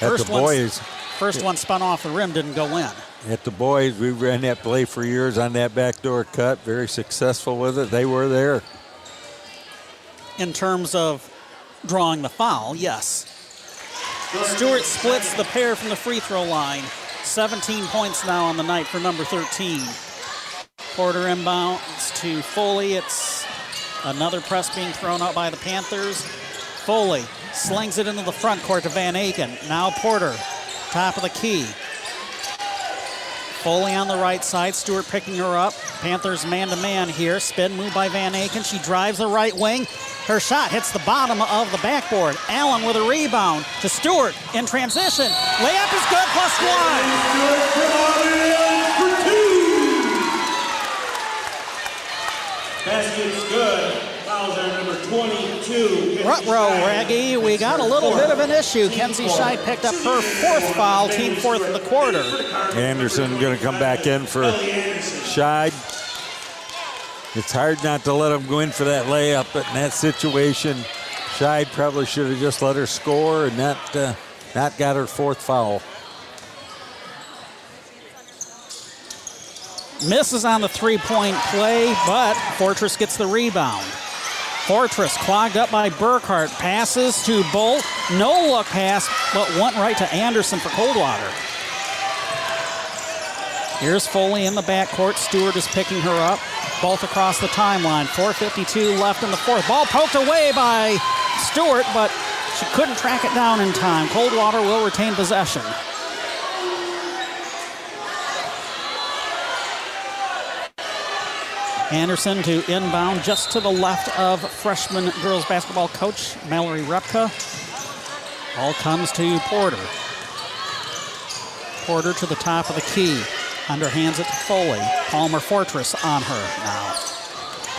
At First the boys, First one spun off the rim, didn't go in. at the boys, we ran that play for years on that backdoor cut. Very successful with it. They were there. in terms of drawing the foul, yes. Stewart splits the pair from the free throw line. 17 points now on the night for number 13. Porter inbounds to Foley. It's another press being thrown out by the Panthers. Foley slings it into the front court to Van Aken. Now Porter, top of the key. Foley on the right side. Stewart picking her up. Panthers man to man here. Spin move by Van Aken. She drives the right wing. Her shot hits the bottom of the backboard. Allen with a rebound to Stewart in transition. Layup is good, plus one. Basket's good. Fouls are number 22. Front row, Raggy. We got a little bit of an issue. Kenzie Scheid picked up her fourth foul, team fourth in the quarter. Anderson going to come back in for Scheid. It's hard not to let him go in for that layup, but in that situation, Scheid probably should have just let her score and not uh, not got her fourth foul. Misses on the three point play, but Fortress gets the rebound. Fortress clogged up by Burkhardt. Passes to Bolt. No look pass, but went right to Anderson for Coldwater. Here's Foley in the backcourt. Stewart is picking her up. Both across the timeline. 4.52 left in the fourth. Ball poked away by Stewart, but she couldn't track it down in time. Coldwater will retain possession. Anderson to inbound just to the left of freshman girls basketball coach Mallory Repka. Ball comes to Porter. Porter to the top of the key. Underhands it to Foley. Palmer Fortress on her now.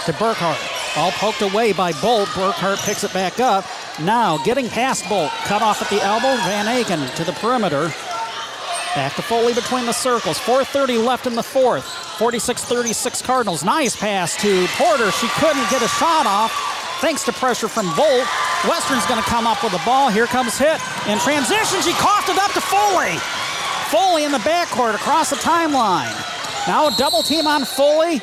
To Burkhardt. All poked away by Bolt. Burkhardt picks it back up. Now getting past Bolt. Cut off at the elbow. Van Aken to the perimeter. Back to Foley between the circles. 4.30 left in the fourth. 46 36 Cardinals. Nice pass to Porter. She couldn't get a shot off thanks to pressure from Bolt. Western's going to come up with the ball. Here comes Hitt. In transition, she coughed it up to Foley. Foley in the backcourt across the timeline. Now a double team on Foley.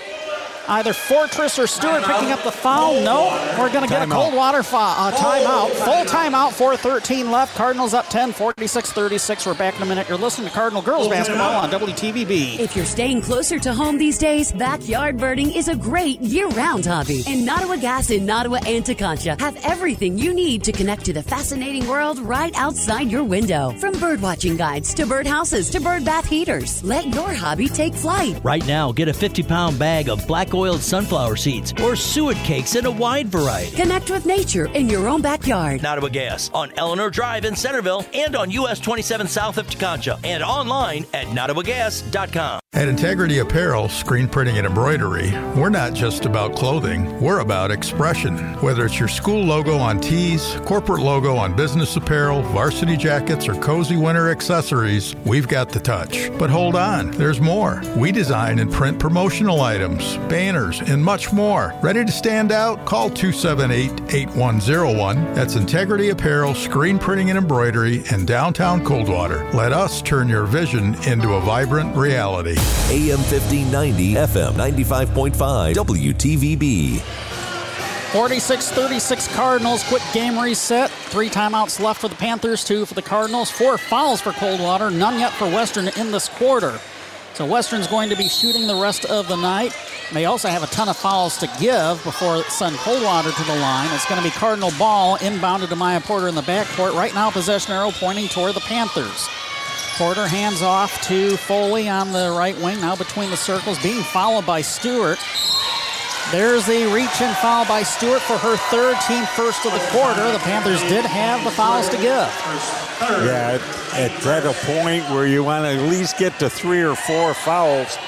Either Fortress or Stewart picking up the foul. No, we're going to get a Coldwater foul, uh, timeout. Full timeout, 4.13 left. Cardinals up 10, 46 36. We're back in a minute. You're listening to Cardinal Girls Basketball on WTVB. If you're staying closer to home these days, backyard birding is a great year-round hobby. And Nottawa Gas in Nottawa and Tekonsha have everything you need to connect to the fascinating world right outside your window. From bird watching guides to bird houses to bird bath heaters, let your hobby take flight. Right now, get a 50 pound bag of black oiled sunflower seeds or suet cakes in a wide variety. Connect with nature in your own backyard. Nottawa Gas on Eleanor Drive in Centerville and on US 27 south of Tekonsha and online at nottawagas.com. At Integrity Apparel, screen printing and embroidery, we're not just about clothing, we're about expression. Whether it's your school logo on tees, corporate logo on business apparel, varsity jackets, or cozy winter accessories, we've got the touch. But hold on, there's more. We design and print promotional items, banners, and much more. Ready to stand out? Call 278 8101. That's Integrity Apparel, screen printing and embroidery in downtown Coldwater. Let us turn your vision into a vibrant reality. AM 1590, FM 95.5, WTVB. 46 36 Cardinals. Quick game reset. Three timeouts left for the Panthers, two for the Cardinals. Four fouls for Coldwater, none yet for Western in this quarter. So Western's going to be shooting the rest of the night. They also have a ton of fouls to give before send Coldwater to the line. It's going to be Cardinal ball inbounded to Maya Porter in the backcourt. Right now, possession arrow pointing toward the Panthers. Porter hands off to Foley on the right wing, now between the circles, being followed by Stewart. There's the reach and foul by Stewart for her third team first of the quarter. The Panthers did have the fouls to give. Yeah, at, at a point where you want to at least get to three or four fouls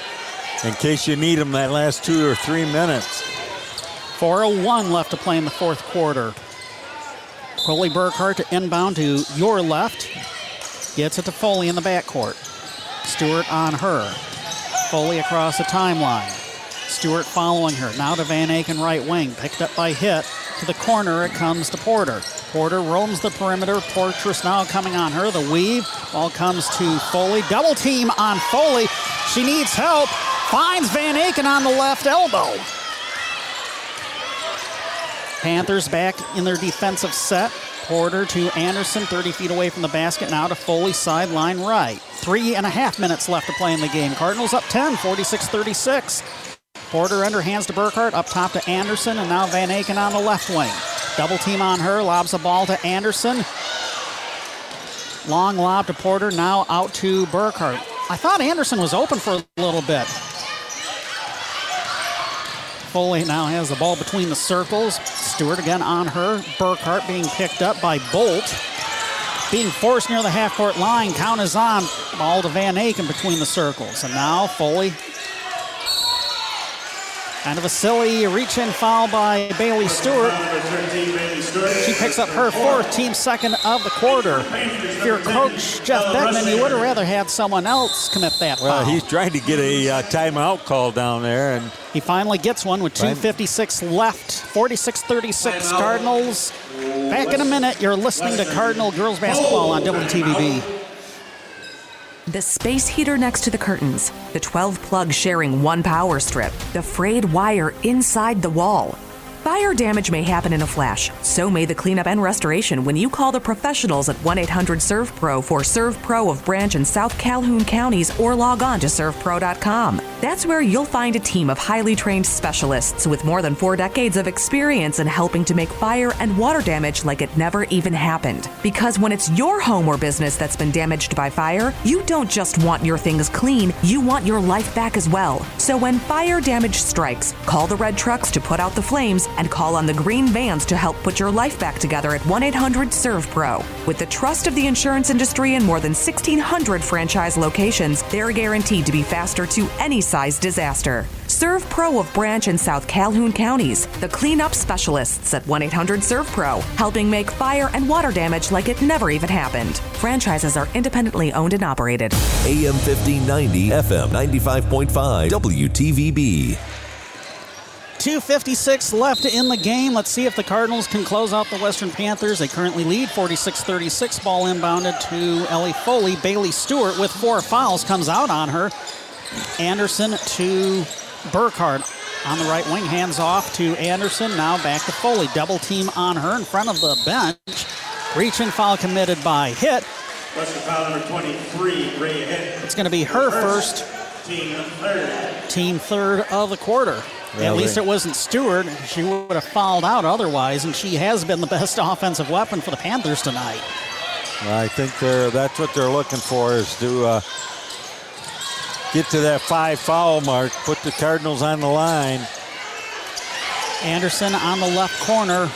in case you need them that last two or three minutes. 4.01 left to play in the fourth quarter. Coley Burkhardt to inbound to your left. Gets it to Foley in the backcourt. Stewart on her. Foley across the timeline. Stewart following her. Now to Van Aken right wing. Picked up by Hitt. To the corner it comes to Porter. Porter roams the perimeter. Portress now coming on her. The weave. Ball comes to Foley. Double team on Foley. She needs help. Finds Van Aken on the left elbow. Panthers back in their defensive set. Porter to Anderson, 30 feet away from the basket. Now to Foley, sideline right. Three and a half minutes left to play in the game. Cardinals up 10, 46 36. Porter underhands to Burkhardt, up top to Anderson, and now Van Aken on the left wing. Double team on her, lobs the ball to Anderson. Long lob to Porter, now out to Burkhardt. I thought Anderson was open for a little bit. Foley now has the ball between the circles. Stewart again on her. Burkhardt being picked up by Bolt. Being forced near the half court line. Count is on. Ball to Van Aken between the circles. And now Foley. Kind of a silly reach in foul by Bailey Stewart. She picks up her fourth, team second of the quarter. If you're coach Jeff Beckman, you would have rather had someone else commit that Well, foul. he's trying to get a uh, timeout call down there, and He finally gets one with 2.56 left. 46 36 Cardinals. Back in a minute. You're listening to Cardinal Girls Basketball on WTVB. The space heater next to the curtains, the 12 plug sharing one power strip, the frayed wire inside the wall. Fire damage may happen in a flash, so may the cleanup and restoration when you call the professionals at 1 800 Servpro for Servpro of Branch and South Calhoun counties or log on to servpro.com. That's where you'll find a team of highly trained specialists with more than four decades of experience in helping to make fire and water damage like it never even happened. Because when it's your home or business that's been damaged by fire, you don't just want your things clean, you want your life back as well. So when fire damage strikes, call the red trucks to put out the flames and call on the green vans to help put your life back together at 1 800 Servpro. With the trust of the insurance industry and more than 1,600 franchise locations, they're guaranteed to be faster to any size disaster. Servpro of Branch and South Calhoun counties, the cleanup specialists at 1 800 Servpro, helping make fire and water damage like it never even happened. Franchises are independently owned and operated. AM 1590, FM 95.5, WTVB. 2.56 left in the game. Let's see if the Cardinals can close out the Western Panthers. They currently lead 46 36. Ball inbounded to Ellie Foley. Bailey Stewart with four fouls comes out on her. Anderson to Burkhardt. on the right wing, hands off to Anderson. Now back to Foley. Double team on her in front of the bench. Reaching foul committed by Hitt. Western foul number 23, Ray Hitt. It's going to be her first Team third. team third of the quarter. At least it wasn't Stewart. She would have fouled out otherwise, and she has been the best [LAUGHS] offensive weapon for the Panthers tonight. I think they're that's what they're looking for is to uh, get to that five foul mark, put the Cardinals on the line. Anderson on the left corner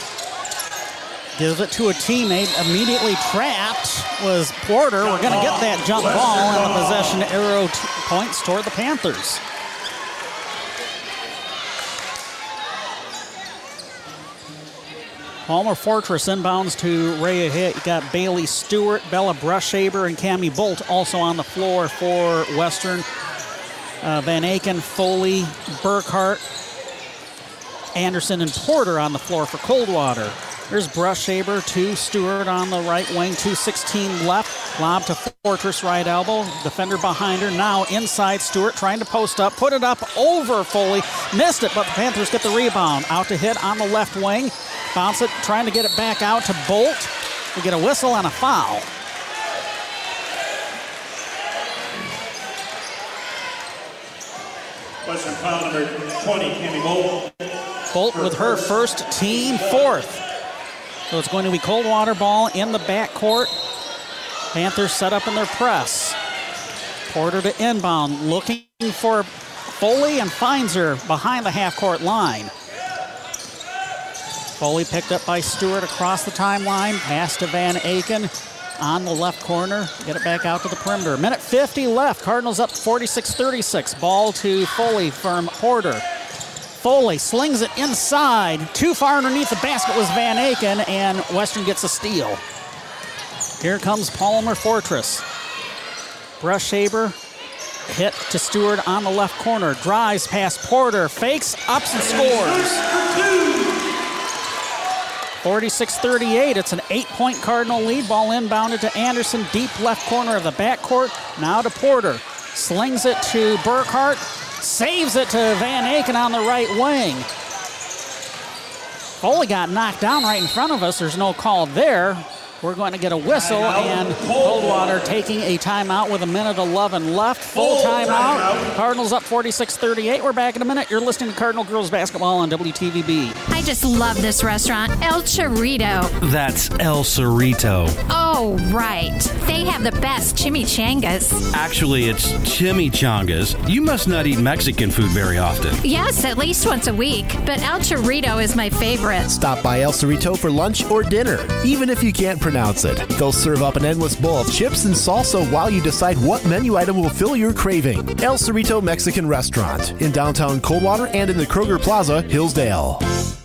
gives it to a teammate. Immediately trapped was Porter. We're going to get that jump ball, and the possession arrow t- points toward the Panthers. Palmer Fortress inbounds to Ray Hitt. You got Bailey Stewart, Bella Brushaber, and Cami Bolt also on the floor for Western. Uh, Van Aken, Foley, Burkhardt, Anderson, and Porter on the floor for Coldwater. There's Brushaber to Stewart on the right wing, 216 left. Lob to Fortress right elbow. Defender behind her. Now inside Stewart trying to post up. Put it up over Foley. Missed it, but the Panthers get the rebound. Out to Hitt on the left wing. Bounce it, trying to get it back out to Bolt. We get a whistle and a foul. Western foul number 20, Kimmy Bolt. Bolt with her first team fourth. So it's going to be Coldwater ball in the backcourt. Panthers set up in their press. Porter to inbound, looking for Foley and finds her behind the half court line. Foley picked up by Stewart across the timeline, pass to Van Aken on the left corner. Get it back out to the perimeter. Minute 50 left. Cardinals up 46 36. Ball to Foley from Porter. Foley slings it inside. Too far underneath the basket was Van Aken, and Western gets a steal. Here comes Palmer Fortress. Brushaber hit to Stewart on the left corner. Drives past Porter. Fakes, ups, and scores. 46 38. It's an eight point Cardinal lead. Ball inbounded to Anderson, deep left corner of the backcourt. Now to Porter. Slings it to Burkhardt. Saves it to Van Aken on the right wing. Foley got knocked down right in front of us. There's no call there. We're going to get a whistle, and Coldwater taking a timeout with a minute 11 left. Full timeout. Cardinals up 46 38. We're back in a minute. You're listening to Cardinal Girls Basketball on WTVB. I just love this restaurant, El Chorito. That's El Cerrito. Oh, right. They have the best chimichangas. Actually, it's chimichangas. You must not eat Mexican food very often. Yes, at least once a week, but El Chorito is my favorite. Stop by El Cerrito for lunch or dinner, even if you can't pronounce it. They'll serve up an endless bowl of chips and salsa while you decide what menu item will fill your craving. El Cerrito Mexican Restaurant in downtown Coldwater and in the Kroger Plaza, Hillsdale.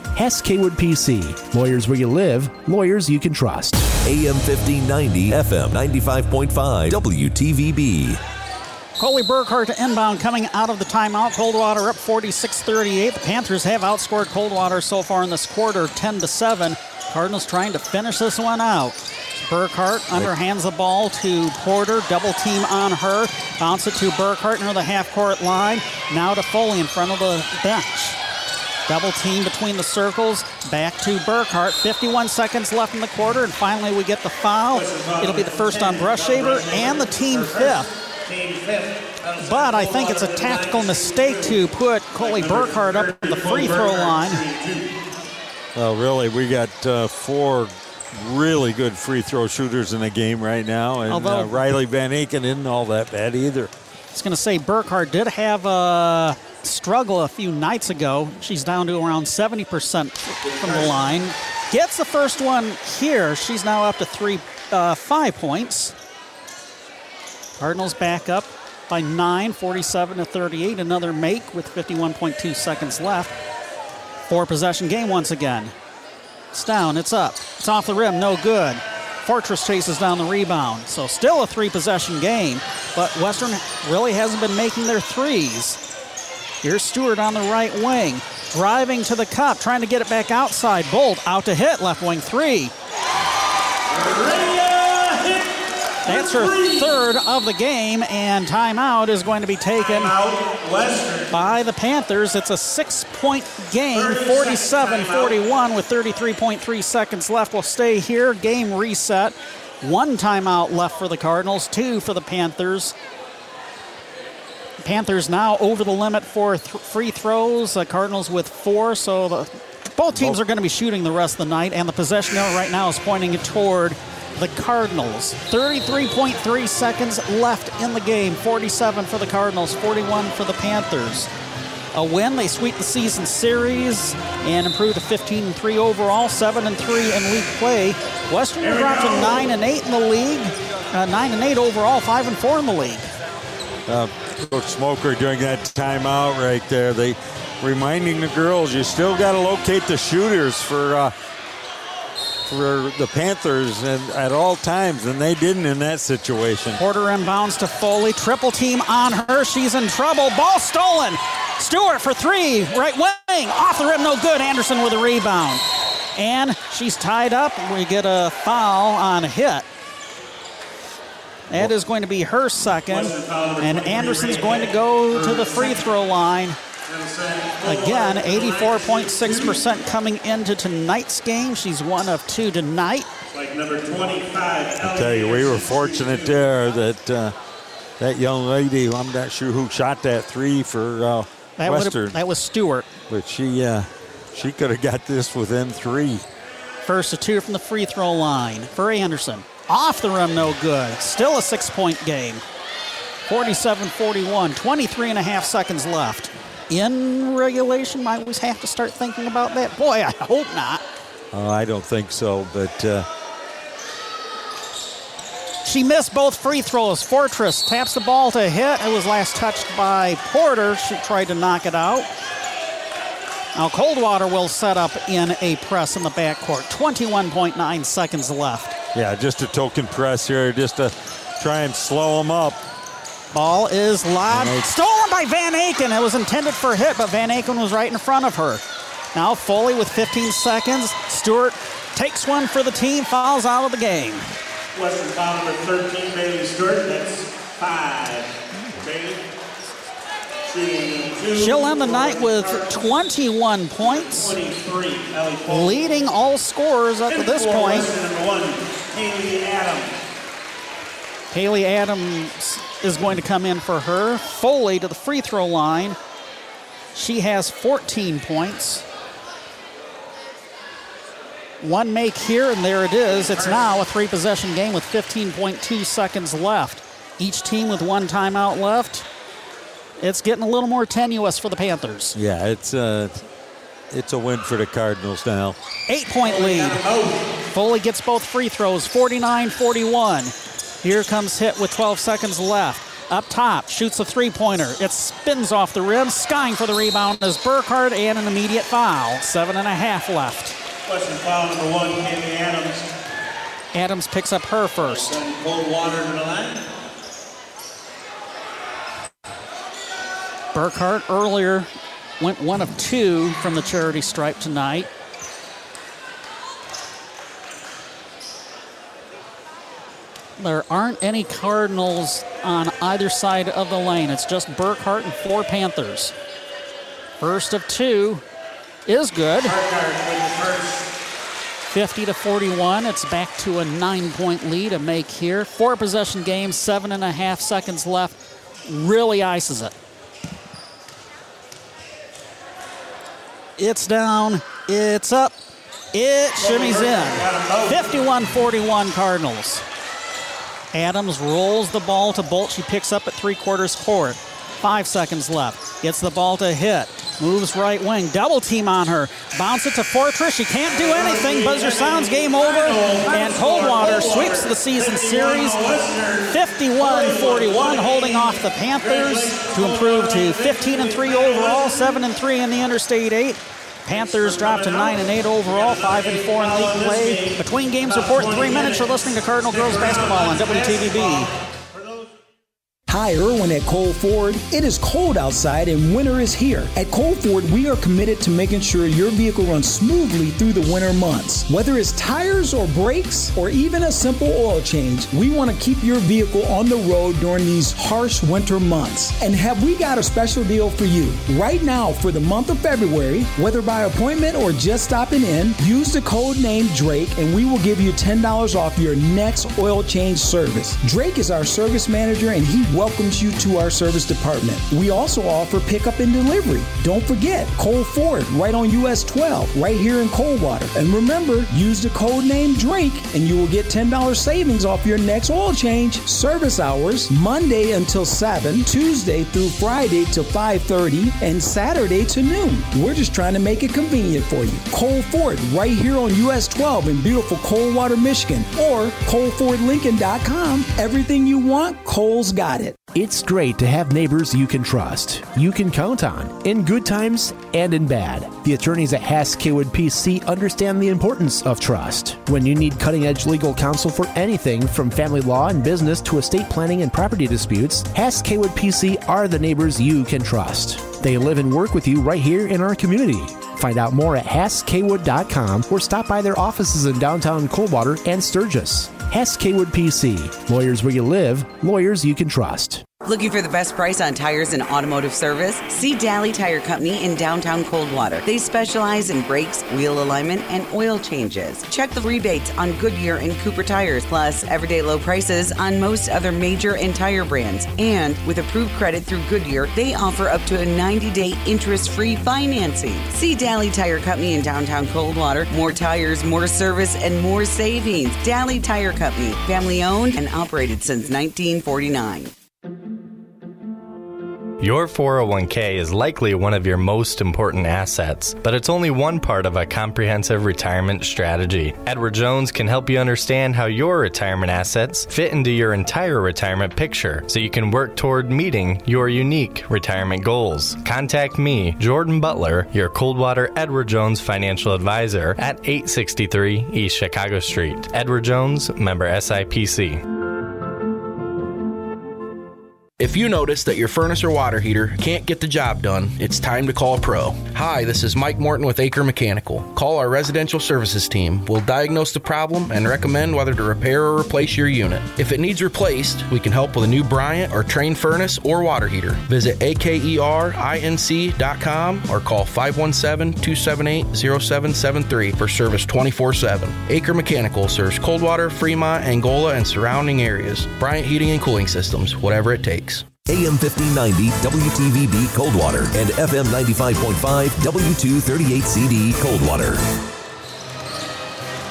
Hass Kaywood PC. Lawyers where you live, lawyers you can trust. AM 1590, FM 95.5, WTVB. Coley Burkhardt to inbound coming out of the timeout. Coldwater up 46 38. The Panthers have outscored Coldwater so far in this quarter 10 to 7. Cardinals trying to finish this one out. Burkhardt underhands the ball to Porter. Double team on her. Bounce it to Burkhardt near the half court line. Now to Foley in front of the bench. Double team between the circles. Back to Burkhardt. 51 seconds left in the quarter, and finally we get the foul. It'll be the first on Brushaber and the team fifth. But I think it's a tactical mistake to put Coley Burkhardt up at the free throw line. Well, really, we got uh, four really good free throw shooters in the game right now, and Although- uh, Riley Van Aken isn't all that bad either. I was going to say Burkhardt did have a struggle a few nights ago. She's down to around 70% from the line. Gets the first one here. She's now up to three, uh, five points. Cardinals back up by nine, 47 to 38. Another make with 51.2 seconds left. Four possession game once again. It's down, it's up. It's off the rim, no good. Fortress chases down the rebound. So still a three possession game, but Western really hasn't been making their threes. Here's Stewart on the right wing, driving to the cup, trying to get it back outside. Bolt out to Hitt, left wing three. That's her third of the game, and timeout is going to be taken by the Panthers. It's a six point game, 47 41, with 33.3 seconds left. We'll stay here. Game reset. One timeout left for the Cardinals, two for the Panthers. Panthers now over the limit for th- free throws. Uh, Cardinals with four, so the, both teams are going to be shooting the rest of the night, and the possession count right now is pointing toward the Cardinals. 33.3 seconds left in the game. 47 for the Cardinals, 41 for the Panthers. A win, they sweep the season series and improve to 15 and 3 overall, 7 and 3 in league play. Western will drop to 9 and 8 in the league, uh, 9 and 8 overall, 5 and 4 in the league. Uh, Coach Smoker during that timeout right there. They reminding the girls you still got to locate the shooters for uh, for the Panthers and at all times, and they didn't in that situation. Porter inbounds to Foley. Triple team on her. She's in trouble. Ball stolen. Stewart for three. Right wing. Off the rim. No good. Anderson with a rebound. And she's tied up. We get a foul on a hit. That is going to be her second. And Anderson's going to go to the free throw line. Again, 84.6% coming into tonight's game. She's one of two tonight. Number 25. I tell you, we were fortunate there that uh, that young lady, I'm not sure who shot that three for uh, That, Western, that was Stewart. but she uh, she could have got this within three. First to two from the free throw line for Anderson. Off the rim, no good. Still a six point game. 47 41, 23 and a half seconds left. In regulation, I always have to start thinking about that. Boy, I hope not. Uh, I don't think so, but uh, She missed both free throws. Fortress taps the ball to Hitt. It was last touched by Porter. She tried to knock it out. Now Coldwater will set up in a press in the backcourt. 21.9 seconds left. yeah, just a token press here, just to try and slow them up. Ball is lobbed. Stolen by Van Aken. It was intended for a Hitt, but Van Aken was right in front of her. Now Foley with 15 seconds. Stewart takes one for the team, fouls out of the game. Western foul number 13, Bailey Stewart. That's five. Bailey. She'll end the night with 21 points, 23. Leading all scorers up to this point. Haley Adams is going to come in for her. Foley to the free throw line. She has 14 points. One make here, and there it is. It's now a three possession game with 15.2 seconds left. Each team with one timeout left. It's getting a little more tenuous for the Panthers. Yeah, it's uh, it's a win for the Cardinals now. Eight point lead. Foley gets both free throws, 49 41. Here comes Hitt with 12 seconds left. Up top, shoots a three pointer. It spins off the rim. Skying for the rebound is Burkhardt and an immediate foul. Seven and a half left. Western foul number one, Haley Adams. Adams picks up her first. Coldwater to the line. Burkhardt earlier went one of two from the charity stripe tonight. There aren't any Cardinals on either side of the lane. It's just Burkhardt and four Panthers. First of two is good. Burkhardt with the first. 50 to 41. It's back to a nine point lead, a make here. Four possession game, seven and a half seconds left. Really ices it. It's down, it's up, it shimmies in. 51 41 Cardinals. Adams rolls the ball to Bolt. She picks up at three quarters court. Five seconds left. Gets the ball to Hitt. Moves right wing. Double team on her. Bounce it to Fortress. She can't do anything. Buzzer sounds game over. And Coldwater sweeps the season series 51 41, holding off the Panthers to improve to 15 and 3 overall, 7 and 3 in the Interstate 8. Panthers drop to 9 and 8 overall, 5 and 4 in league play. Between games report in three minutes, you're listening to Cardinal Girls Basketball on WTVB. Hi, Irwin at Cole Ford. It is cold outside and winter is here. At Cole Ford, we are committed to making sure your vehicle runs smoothly through the winter months. Whether it's tires or brakes or even a simple oil change, we want to keep your vehicle on the road during these harsh winter months. And have we got a special deal for you? Right now, for the month of February, whether by appointment or just stopping in, use the code name Drake and we will give you $10 off your next oil change service. Drake is our service manager and he welcomes you to our service department. We also offer pickup and delivery. Don't forget, Cole Ford, right on US 12, right here in Coldwater. And remember, use the code name Drake and you will get $10 savings off your next oil change. Service hours Monday until 7, Tuesday through Friday till 5:30, and Saturday to noon. We're just trying to make it convenient for you. Cole Ford, right here on US 12 in beautiful Coldwater, Michigan, or ColeFordLincoln.com. Everything you want, Cole's got it. It's great to have neighbors you can trust, you can count on, in good times and in bad. The attorneys at Hass PC understand the importance of trust. When you need cutting edge legal counsel for anything from family law and business to estate planning and property disputes, Hass PC are the neighbors you can trust. They live and work with you right here in our community. Find out more at HassKaywood.com or stop by their offices in downtown Coldwater and Sturgis. Hass Kaywood PC. Lawyers where you live, lawyers you can trust. Looking for the best price on tires and automotive service? See Daly Tire Company in downtown Coldwater. They specialize in brakes, wheel alignment, and oil changes. Check the rebates on Goodyear and Cooper tires, plus everyday low prices on most other major and tire brands. And with approved credit through Goodyear, they offer up to a 90 day interest free financing. See Daly Tire Company in downtown Coldwater. More tires, more service, and more savings. Daly Tire Company, family owned and operated since 1949. Your 401k is likely one of your most important assets, but it's only one part of a comprehensive retirement strategy. Edward Jones can help you understand how your retirement assets fit into your entire retirement picture so you can work toward meeting your unique retirement goals. Contact me, Jordan Butler, your Coldwater Edward Jones financial advisor at 863 East Chicago Street. Edward Jones, member SIPC. If you notice that your furnace or water heater can't get the job done, it's time to call a pro. Hi, this is Mike Morton with Aker Mechanical. Call our residential services team. We'll diagnose the problem and recommend whether to repair or replace your unit. If it needs replaced, we can help with a new Bryant or Trane furnace or water heater. Visit akerinc.com or call 517-278-0773 for service 24/7. Aker Mechanical serves Coldwater, Fremont, Angola, and surrounding areas. Bryant Heating and Cooling Systems, whatever it takes. AM 1590 WTVB Coldwater and FM 95.5 W238CD Coldwater.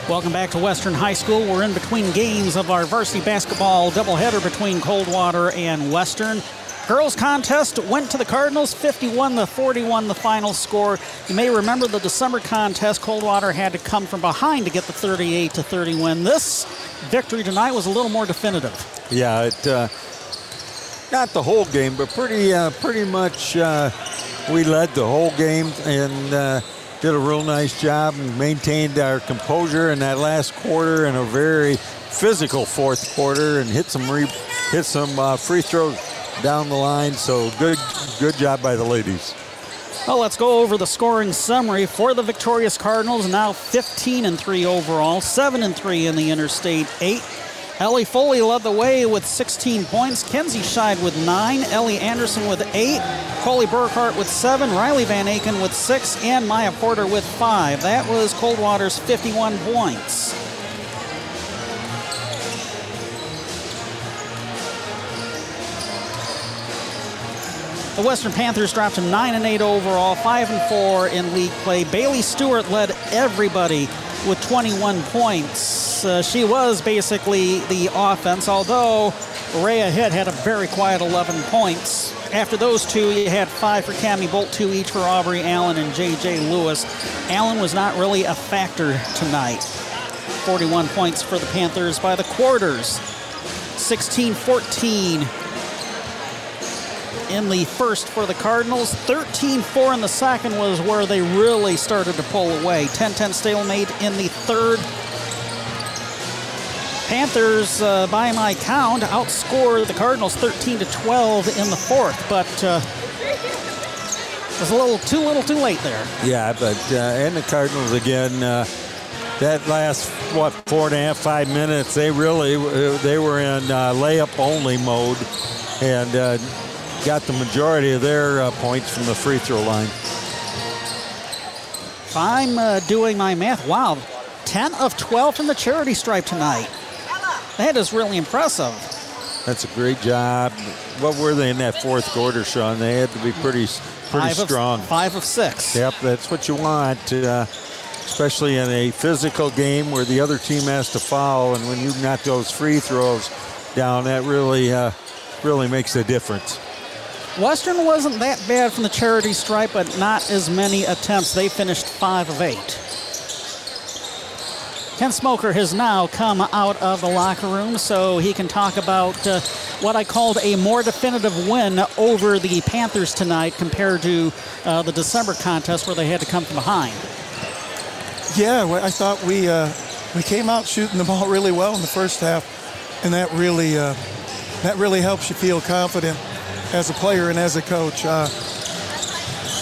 Welcome back to Western High School. We're in between games of our varsity basketball doubleheader between Coldwater and Western. Girls contest went to the Cardinals, 51 to 41, the final score. You may remember the December contest. Coldwater had to come from behind to get the 38 to 30 win. This victory tonight was a little more definitive. Yeah, it uh, not the whole game, but pretty uh, pretty much uh, we led the whole game and uh, did a real nice job and maintained our composure in that last quarter in a very physical fourth quarter and hit some hit some uh, free throws down the line. So good good job by the ladies. Well, let's go over the scoring summary for the victorious Cardinals. Now 15 and 3 overall, 7 and 3 in the Interstate 8. Ellie Foley led the way with 16 points. Kenzie Scheid with 9. Ellie Anderson with 8. Coley Burkhardt with 7. Riley Van Aken with 6. And Maya Porter with 5. That was Coldwater's 51 points. The Western Panthers dropped to 9 and 8 overall, 5 and 4 in league play. Bailey Stewart led everybody with 21 points. Uh, she was basically the offense, although Rhea Hitt had a very quiet 11 points. After those two, you had five for Cami Bolt, two each for Aubrey Allen and J.J. Lewis. Allen was not really a factor tonight. 41 points for the Panthers by the quarters. 16 14 in the first for the Cardinals. 13 4 in the second was where they really started to pull away. 10 10 stalemate in the third. Panthers, uh, by my count, outscored the Cardinals 13 to 12 in the fourth, but uh, it was a little too little too late there. Yeah, but uh, and the Cardinals again. Uh, that last what four and a half five minutes, they really they were in uh, layup only mode, and uh, got the majority of their uh, points from the free throw line. If I'm uh, doing my math, wow, 10 of 12 from the charity stripe tonight. That is really impressive. That's a great job. What were they in that fourth quarter, Sean? They had to be pretty pretty Five of- strong. five of six. Yep, that's what you want, uh, especially in a physical game where the other team has to foul, and when you knock those free throws down, that really uh, really makes a difference. Western wasn't that bad from the charity stripe, but not as many attempts. They finished five of eight. Ken Smoker has now come out of the locker room, so he can talk about uh, what I called a more definitive win over the Panthers tonight compared to uh, the December contest where they had to come from behind. Yeah, I thought we uh, we came out shooting the [LAUGHS] ball really well in the first half, and that really uh, that really helps you feel confident as a player and as a coach. Uh,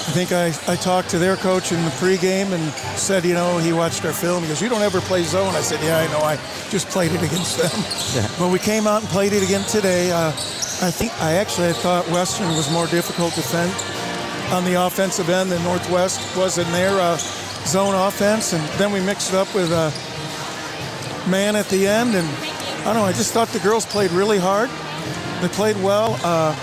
I think I, I talked to their coach in the pregame and said, you know, he watched our film. He goes, "You don't ever play zone." I said, "Yeah, I know. I just played it against them." [LAUGHS] But we came out and played it again today. Uh, I think I actually I thought Western was more difficult to defend on the offensive end than Northwest was in their uh, zone offense, and then we mixed it up with uh, man at the end. And I don't know. I just thought the girls played really hard. They played well. Uh,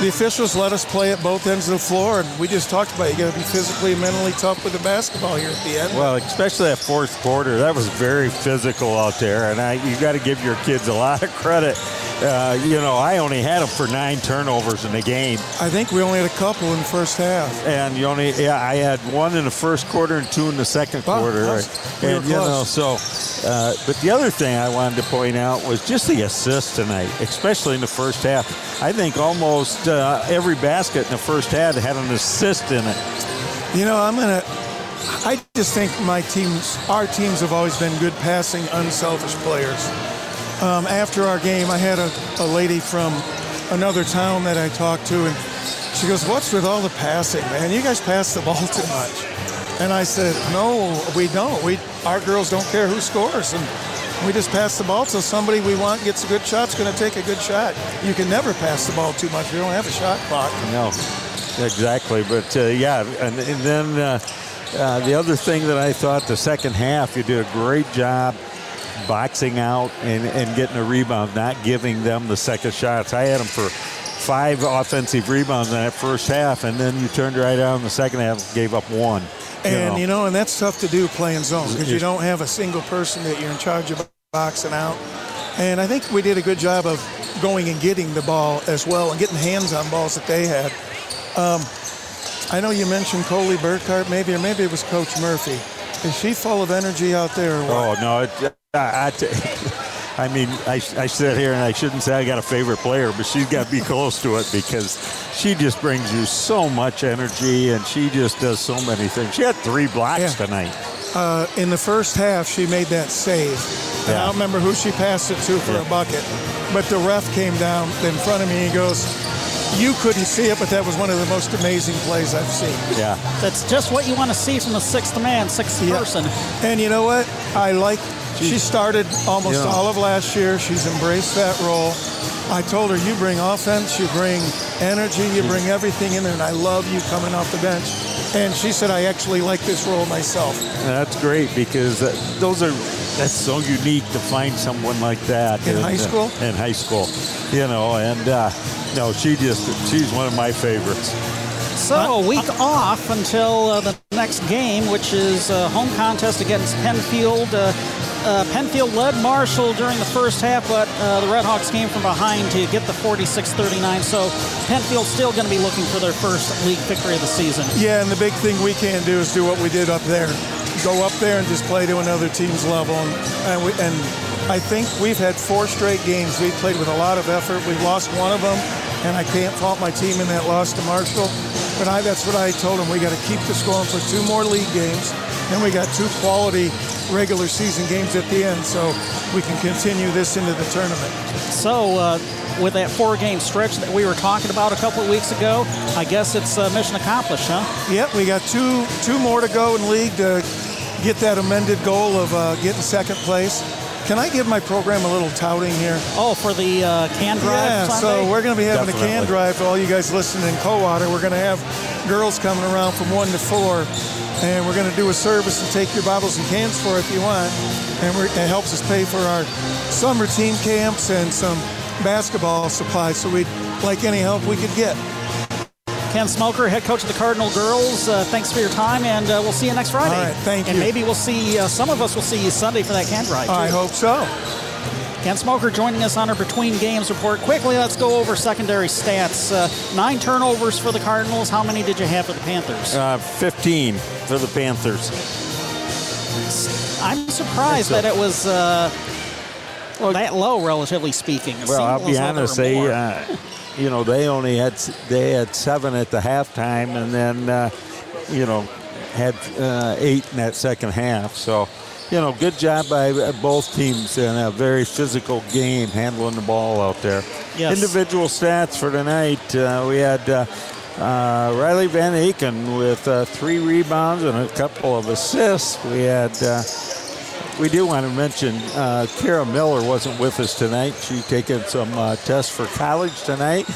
the officials let us play at both ends of the floor, and we just talked about you got to be physically and mentally tough with the basketball here at the end. Well, especially that fourth quarter, that was very physical out there, and I, you got to give your kids a lot of credit. Uh, you know, I only had them for nine turnovers in the game, I think we only had a couple in the first half. and you only yeah, I had one in the first quarter and two in the second Wow, quarter. that's- we and you know, so. Uh, but the other thing I wanted to point out was just the assists tonight, especially in the first half. I think almost uh, every basket in the first half had an assist in it. You know, I'm gonna. I just think my teams, our teams, have always been good passing, unselfish players. Um, after our game, I had a, a lady from another town that I talked to, and she goes, "What's with all the passing, man? You guys pass the [LAUGHS] ball too much." And I said, "No, we don't. We our girls don't care who scores, and we just pass the ball till somebody we want gets a good shot shot's going to take a good shot. You can never pass the ball too much. You don't have a shot clock." No, exactly. But uh, yeah, and, and then uh, uh, the other thing that I thought the second half, you did a great job boxing out and, and getting a rebound, not giving them the second shots. I had them for five offensive rebounds in that first half, and then you turned right out in the second half, and gave up one. And you know, and that's tough to do playing zone because you don't have a single person that you're in charge of boxing out. And I think we did a good job of going and getting the ball as well and getting hands on balls that they had. Um, I know you mentioned Coley Burkhardt, maybe, or maybe it was Coach Murphy. Is she full of energy out there? Oh no! It, I, I, t- [LAUGHS] I mean, I, I sit here and I shouldn't say I got a favorite player, but she's got to be close to it because she just brings you so much energy and she just does so many things. She had three blocks tonight. Uh, in the first half, she made that save. And I don't remember who she passed it to for a bucket. But the ref came down in front of me and he goes, You couldn't see it, but that was one of the most amazing plays I've seen. Yeah. That's just what you want to see from a sixth man, sixth Yeah. person. And you know what? I like. She started almost Yeah. all of last year. She's embraced that role. I told her, you bring offense, you bring energy, you bring everything in there, and I love you coming off the bench. And she said, I actually like this role myself. That's great because uh, those are that's so unique to find someone like that In And, high uh, school? in high school, you know. And uh, no, she just she's one of my favorites. So a week off until uh, the next game, which is a home contest against Pennfield. Uh, Pennfield led Marshall during the first half, but uh, the Redhawks came from behind to get the 46-39. So Pennfield's still going to be looking for their first league victory of the season. Yeah, and the big thing we can't do is do what we did up there. Go up there and just play to another team's level. And, and, we, and I think we've had four straight games. We've played with a lot of effort. We've lost one of them, and I can't fault my team in that loss to Marshall. But I, that's what I told them. We got to keep this going for two more league games, and we got two quality regular season games at the end, so we can continue this into the tournament. So, uh, with that four-game stretch that we were talking about a couple of weeks ago, I guess it's uh, mission accomplished, huh? Yep, we got two two more to go in league to get that amended goal of uh, getting second place. Can I give my program a little touting here? Oh, for the uh, can drive. Yeah, Sunday? so we're going to be having a can drive for all you guys listening in Coldwater. We're going to have girls coming around from one to four, and we're going to do a service and take your bottles and cans for if you want. And we're, it helps us pay for our summer team camps and some basketball supplies. So we'd like any help we could get. Ken Smoker, head coach of the Cardinal girls. Uh, thanks for your time, and uh, we'll see you next Friday. All right, thank and you. maybe we'll see uh, some of us will see you Sunday for that can drive. I hope so. Ken Smoker joining us on our between games report. Quickly, let's go over secondary stats. Uh, nine turnovers for the Cardinals. How many did you have for the Panthers? Uh, 15 for the Panthers. I'm surprised that it was uh, that low, relatively speaking. It Well, I'll be honest. They, uh, [LAUGHS] you know, they only had they had seven at the halftime, and then, uh, you know, had uh, eight in that second half. So, you know, good job by both teams in a very physical game, handling the ball out there. Yes. Individual stats for tonight: uh, we had. Uh, uh, Riley Van Aken with uh, three rebounds and a couple of assists. We had uh, we do want to mention uh, Kara Miller wasn't with us tonight. She taking some uh, tests for college tonight,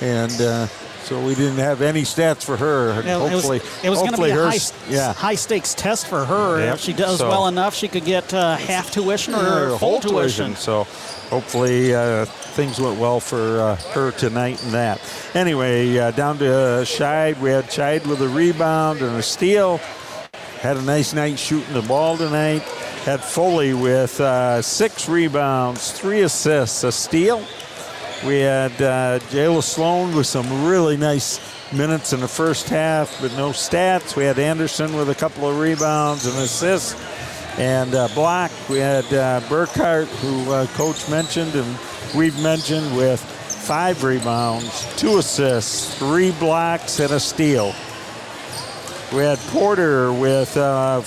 and uh, so we didn't have any stats for her. Hopefully, it was, was going to be a her, high, yeah. high, stakes test for her. Yep, If she does so- well enough, she could get uh, half tuition or her full tuition. tuition. So hopefully uh, things went well for uh, her tonight in that. Anyway, uh, down to uh, Scheid. We had Scheid with a rebound and a steal. Had a nice night shooting the ball tonight. Had Foley with uh, six rebounds, three assists, a steal. We had uh, Jayla Sloan with some really nice minutes in the first half, but no stats. We had Anderson with a couple of rebounds and assists. And uh, block, we had uh, Burkhardt, who uh, Coach mentioned and we've mentioned, with five rebounds, two assists, three blocks, and a steal. We had Porter with uh,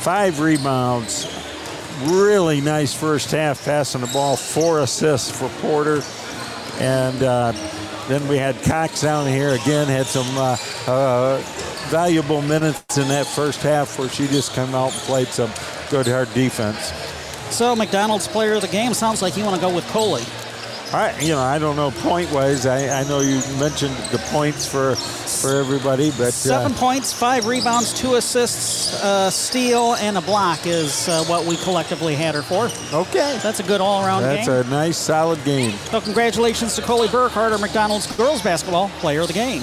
five rebounds. Really nice first half passing the ball, four assists for Porter. And uh, then we had Cox down here again, had some uh, uh, valuable minutes in that first half where she just came out and played some good hard defense. So McDonald's player of the game sounds like you want to go with Coley. I, you know, I don't know point wise. I, I know you mentioned the points for for everybody, but uh, Seven points, five rebounds, two assists, a steal, and a block is uh, what we collectively had her for. Okay. That's a good all-around that's game. a nice, solid game. So congratulations to Coley Burkhardt, our McDonald's girls basketball player of the game.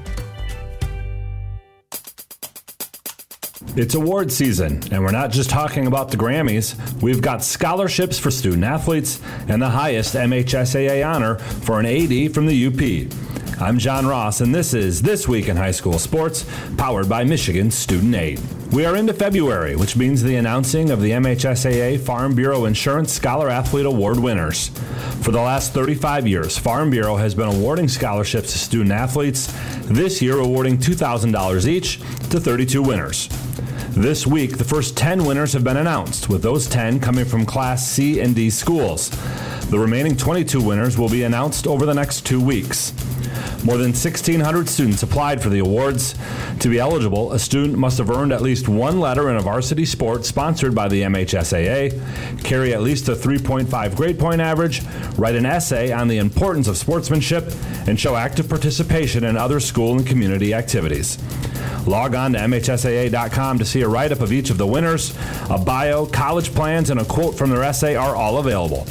It's award season, and we're not just talking about the Grammys. We've got scholarships for student athletes and the highest MHSAA honor for an AD from the UP. I'm John Ross, and this is This Week in High School Sports, powered by Michigan Student Aid. We are into February, which means the announcing of the MHSAA Farm Bureau Insurance Scholar Athlete Award winners. For the last 35 years, Farm Bureau has been awarding scholarships to student athletes, this year awarding $2,000 each to 32 winners. This week, the first 10 winners have been announced, with those 10 coming from Class C and D schools. The remaining 22 winners will be announced over the next two weeks. More than 1,600 students applied for the awards. To be eligible, a student must have earned at least one letter in a varsity sport sponsored by the MHSAA, carry at least a 3.5 grade point average, write an essay on the importance of sportsmanship, and show active participation in other school and community activities. Log on to MHSAA.com to see a write up of each of the winners. A bio, college plans, and a quote from their essay are all available.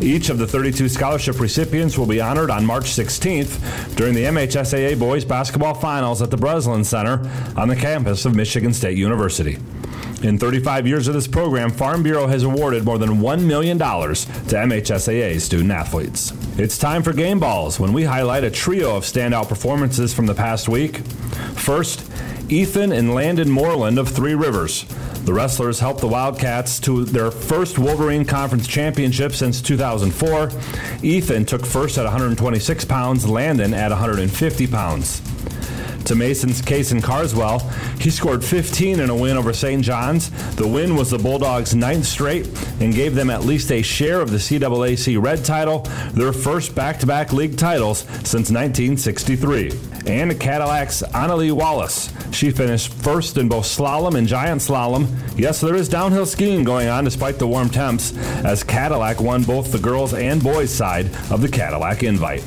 Each of the 32 scholarship recipients will be honored on March 16th during the MHSAA Boys Basketball Finals at the Breslin Center on the campus of Michigan State University. In 35 years of this program, Farm Bureau has awarded more than $1 million to MHSAA student athletes. It's time for Game Balls when we highlight a trio of standout performances from the past week. First, Ethan and Landon Moreland of Three Rivers. The wrestlers helped the Wildcats to their first Wolverine Conference championship since 2004. Ethan took first at 126 pounds, Landon at 150 pounds to Mason's Kason Carswell. He scored 15 in a win over St. John's. The win was the Bulldogs' ninth straight and gave them at least a share of the CAAC Red title, their first back to back league titles since 1963. And Cadillac's Annalie Wallace. She finished first in both slalom and giant slalom. Yes, there is downhill skiing going on despite the warm temps, as Cadillac won both the girls and boys side of the Cadillac invite.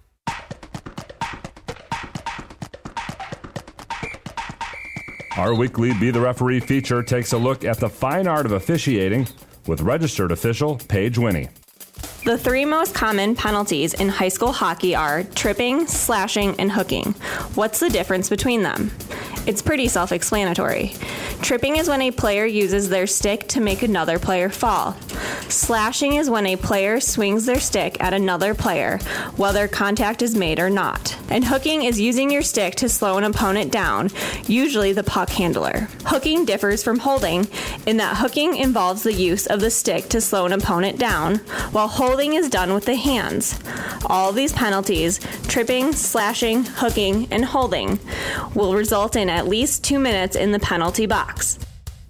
Our weekly Be the Referee feature takes a look at the fine art of officiating with registered official Paige Winnie. The three most common penalties in high school hockey are tripping, slashing, and hooking. What's the difference between them? It's pretty self explanatory. Tripping is when a player uses their stick to make another player fall. Slashing is when a player swings their stick at another player, whether contact is made or not. And hooking is using your stick to slow an opponent down, usually the puck handler. Hooking differs from holding in that hooking involves the use of the stick to slow an opponent down, while holding is done with the hands. All these penalties tripping, slashing, hooking, and holding will result in at least two minutes in the penalty box.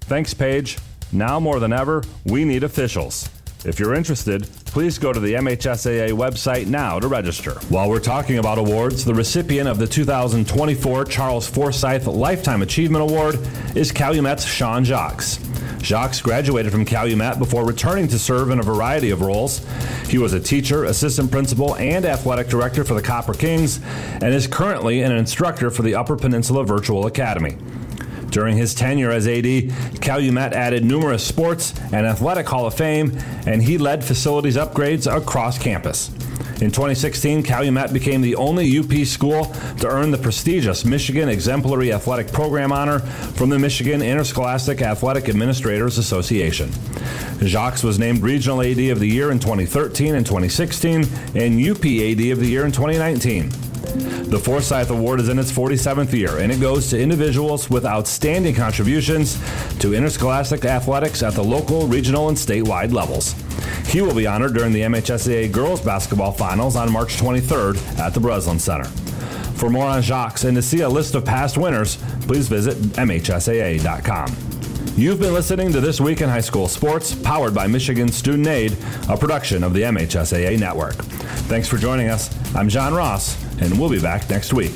Thanks, Paige. Now more than ever, we need officials. If you're interested, please go to the MHSAA website now to register. While we're talking about awards, the recipient of the 2024 Charles Forsyth Lifetime Achievement Award is Calumet's Sean Jacques. Jacques graduated from Calumet before returning to serve in a variety of roles. He was a teacher, assistant principal, and athletic director for the Copper Kings, and is currently an instructor for the Upper Peninsula Virtual Academy. During his tenure as AD, Calumet added numerous sports and athletic Hall of Fame, and he led facilities upgrades across campus. In 2016, Calumet became the only UP school to earn the prestigious Michigan Exemplary Athletic Program honor from the Michigan Interscholastic Athletic Administrators Association. Jacques was named Regional AD of the Year in 2013 and 2016, and UP AD of the Year in 2019. The Forsyth Award is in its 47th year, and it goes to individuals with outstanding contributions to interscholastic athletics at the local, regional, and statewide levels. He will be honored during the MHSAA Girls Basketball Finals on March 23rd at the Breslin Center. For more on Jacques and to see a list of past winners, please visit MHSAA.com. You've been listening to This Week in High School Sports, powered by Michigan Student Aid, a production of the MHSAA Network. Thanks for joining us. I'm John Ross, and we'll be back next week.